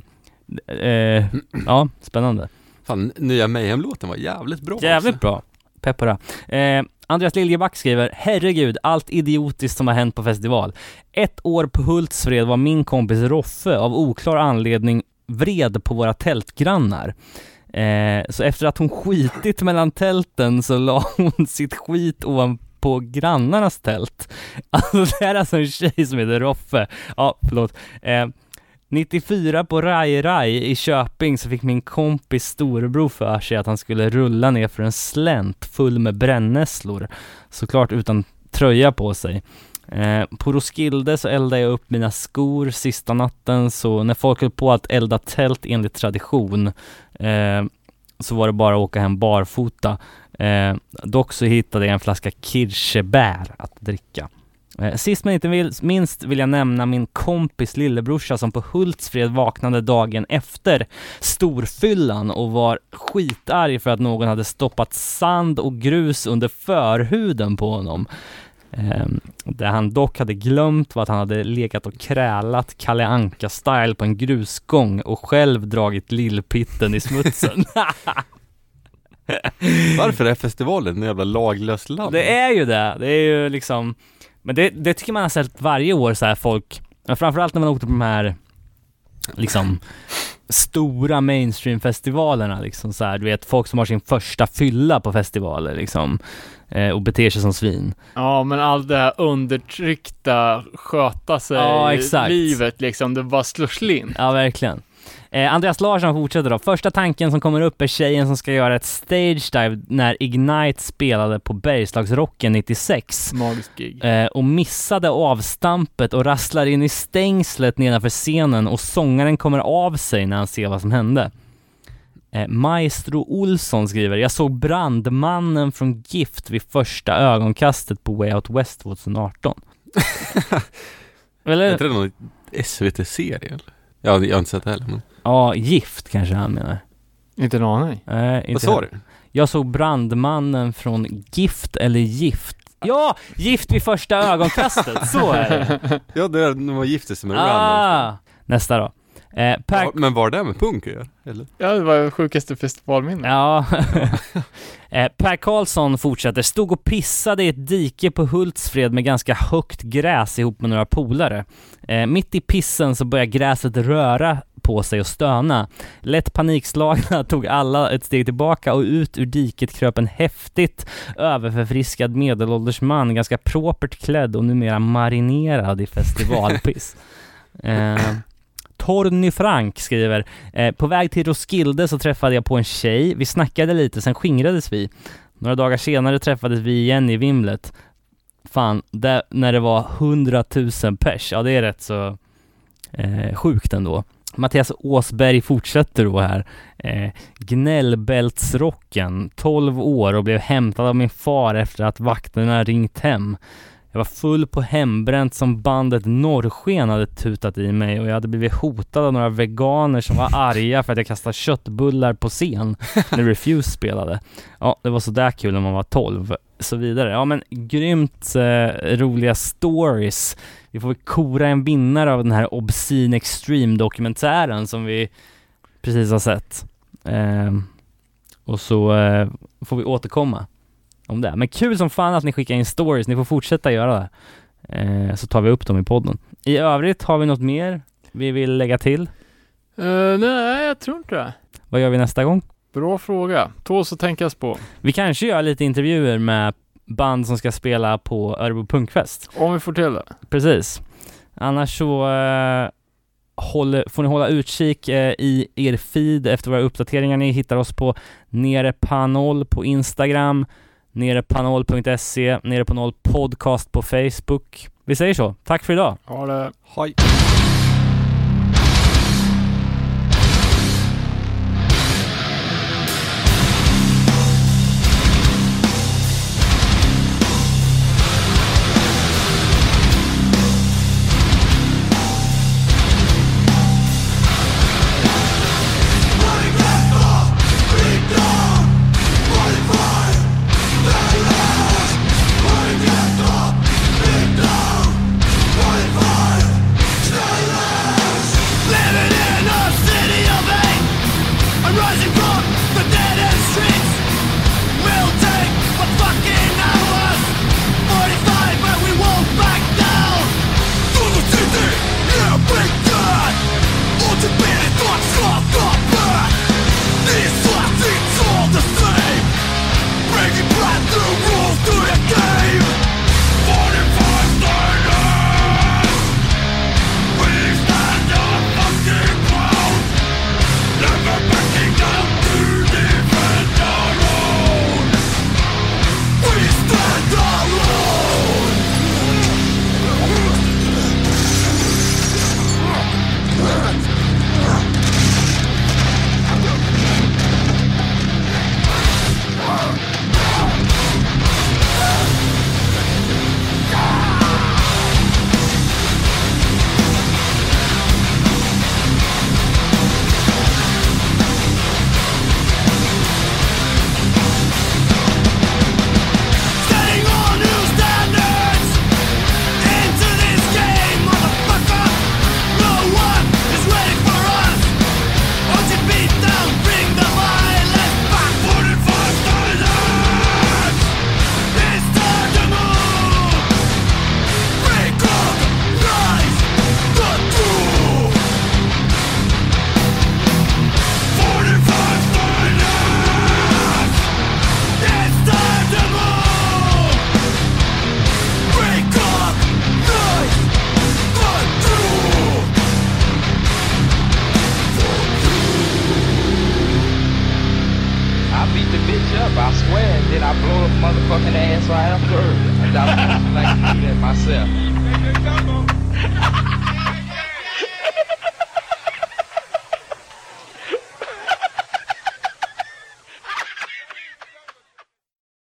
eh, ja, spännande. Fan, nya Mayhem-låten var jävligt bra Jävligt också. bra. Pepp det. Eh, Andreas Liljeback skriver, herregud, allt idiotiskt som har hänt på festival. Ett år på Hultsfred var min kompis Roffe av oklar anledning vred på våra tältgrannar. Eh, så efter att hon skitit mellan tälten så la hon sitt skit ovanpå grannarnas tält. Alltså det här är alltså en tjej som heter Roffe. Ja, förlåt. Eh, 94 på Rai Rai i Köping så fick min kompis storebror för sig att han skulle rulla ner för en slänt full med brännässlor. Såklart utan tröja på sig. Eh, på Roskilde så eldade jag upp mina skor sista natten så när folk höll på att elda tält enligt tradition eh, så var det bara att åka hem barfota. Eh, dock så hittade jag en flaska kirschebär att dricka. Eh, Sist men inte minst vill jag nämna min kompis lillebrorsa som på Hultsfred vaknade dagen efter storfyllan och var skitarg för att någon hade stoppat sand och grus under förhuden på honom. Eh, det han dock hade glömt var att han hade legat och krälat Kalle Anka-style på en grusgång och själv dragit lillpitten i smutsen. Varför är festivalen en jävla laglöst land? Det är ju det. Det är ju liksom, men det, det tycker man har sett varje år så här folk, men framförallt när man åkte på de här liksom stora mainstream-festivalerna liksom så här, du vet folk som har sin första fylla på festivaler liksom eh, och beter sig som svin. Ja, men allt det här undertryckta, sköta sig Ja, livet liksom, det bara slår slint. Ja, verkligen. Eh, Andreas Larsson fortsätter då. Första tanken som kommer upp är tjejen som ska göra ett stage dive när Ignite spelade på Bergslagsrocken 96. Magiskt gig. eh, och missade avstampet och rasslar in i stängslet nedanför scenen och sångaren kommer av sig när han ser vad som hände. Eh, Maestro Olsson skriver, jag såg brandmannen från Gift vid första ögonkastet på Way Out West 2018. Är Eller? inte det någon SVT-serie? Ja, jag har inte sett det heller men. Ja, Gift kanske han menar. Inte en aning. Nej, inte Vad sa du? Jag såg brandmannen från Gift eller Gift. Ja! Gift vid första ögonkastet, så är det. Ja, det man gifte sig med. Ah! Nästa då. Eh, per Ja, men var det med punk? Eller? Ja, det var sjukaste festivalminnet. Ja. eh, per Karlsson fortsätter. Stod och pissade i ett dike på Hultsfred med ganska högt gräs ihop med några polare. Eh, mitt i pissen så börjar gräset röra på sig och stöna. Lätt panikslagna tog alla ett steg tillbaka och ut ur diket kröp en häftigt överförfriskad medelålders man, ganska propert klädd och numera marinerad i festivalpiss. eh, Torny Frank skriver, eh, på väg till Roskilde så träffade jag på en tjej, vi snackade lite, sen skingrades vi. Några dagar senare träffades vi igen i vimlet. Fan, där, när det var 100 000 pers, ja det är rätt så eh, sjukt ändå. Mattias Åsberg fortsätter då här. Eh, gnällbältsrocken, 12 år och blev hämtad av min far efter att vakterna ringt hem. Jag var full på hembränt som bandet Norrsken hade tutat i mig och jag hade blivit hotad av några veganer som var arga för att jag kastade köttbullar på scen när Refuse spelade. Ja, det var sådär kul när man var 12. Så vidare. Ja men grymt eh, roliga stories. Vi får väl kora en vinnare av den här Obscene Extreme dokumentären som vi precis har sett. Eh, och så eh, får vi återkomma om det. Men kul som fan att ni skickar in stories, ni får fortsätta göra det. Eh, så tar vi upp dem i podden. I övrigt, har vi något mer vi vill lägga till? Eh, nej, jag tror inte det. Vad gör vi nästa gång? Bra fråga. Tåls att tänkas på. Vi kanske gör lite intervjuer med band som ska spela på Örebro Punkfest. Om vi får till det. Precis. Annars så eh, håller, får ni hålla utkik eh, i er feed efter våra uppdateringar. Ni hittar oss på nere på noll på Instagram, nere på noll.se, nere på noll podcast på Facebook. Vi säger så. Tack för idag. Ha det. Hej.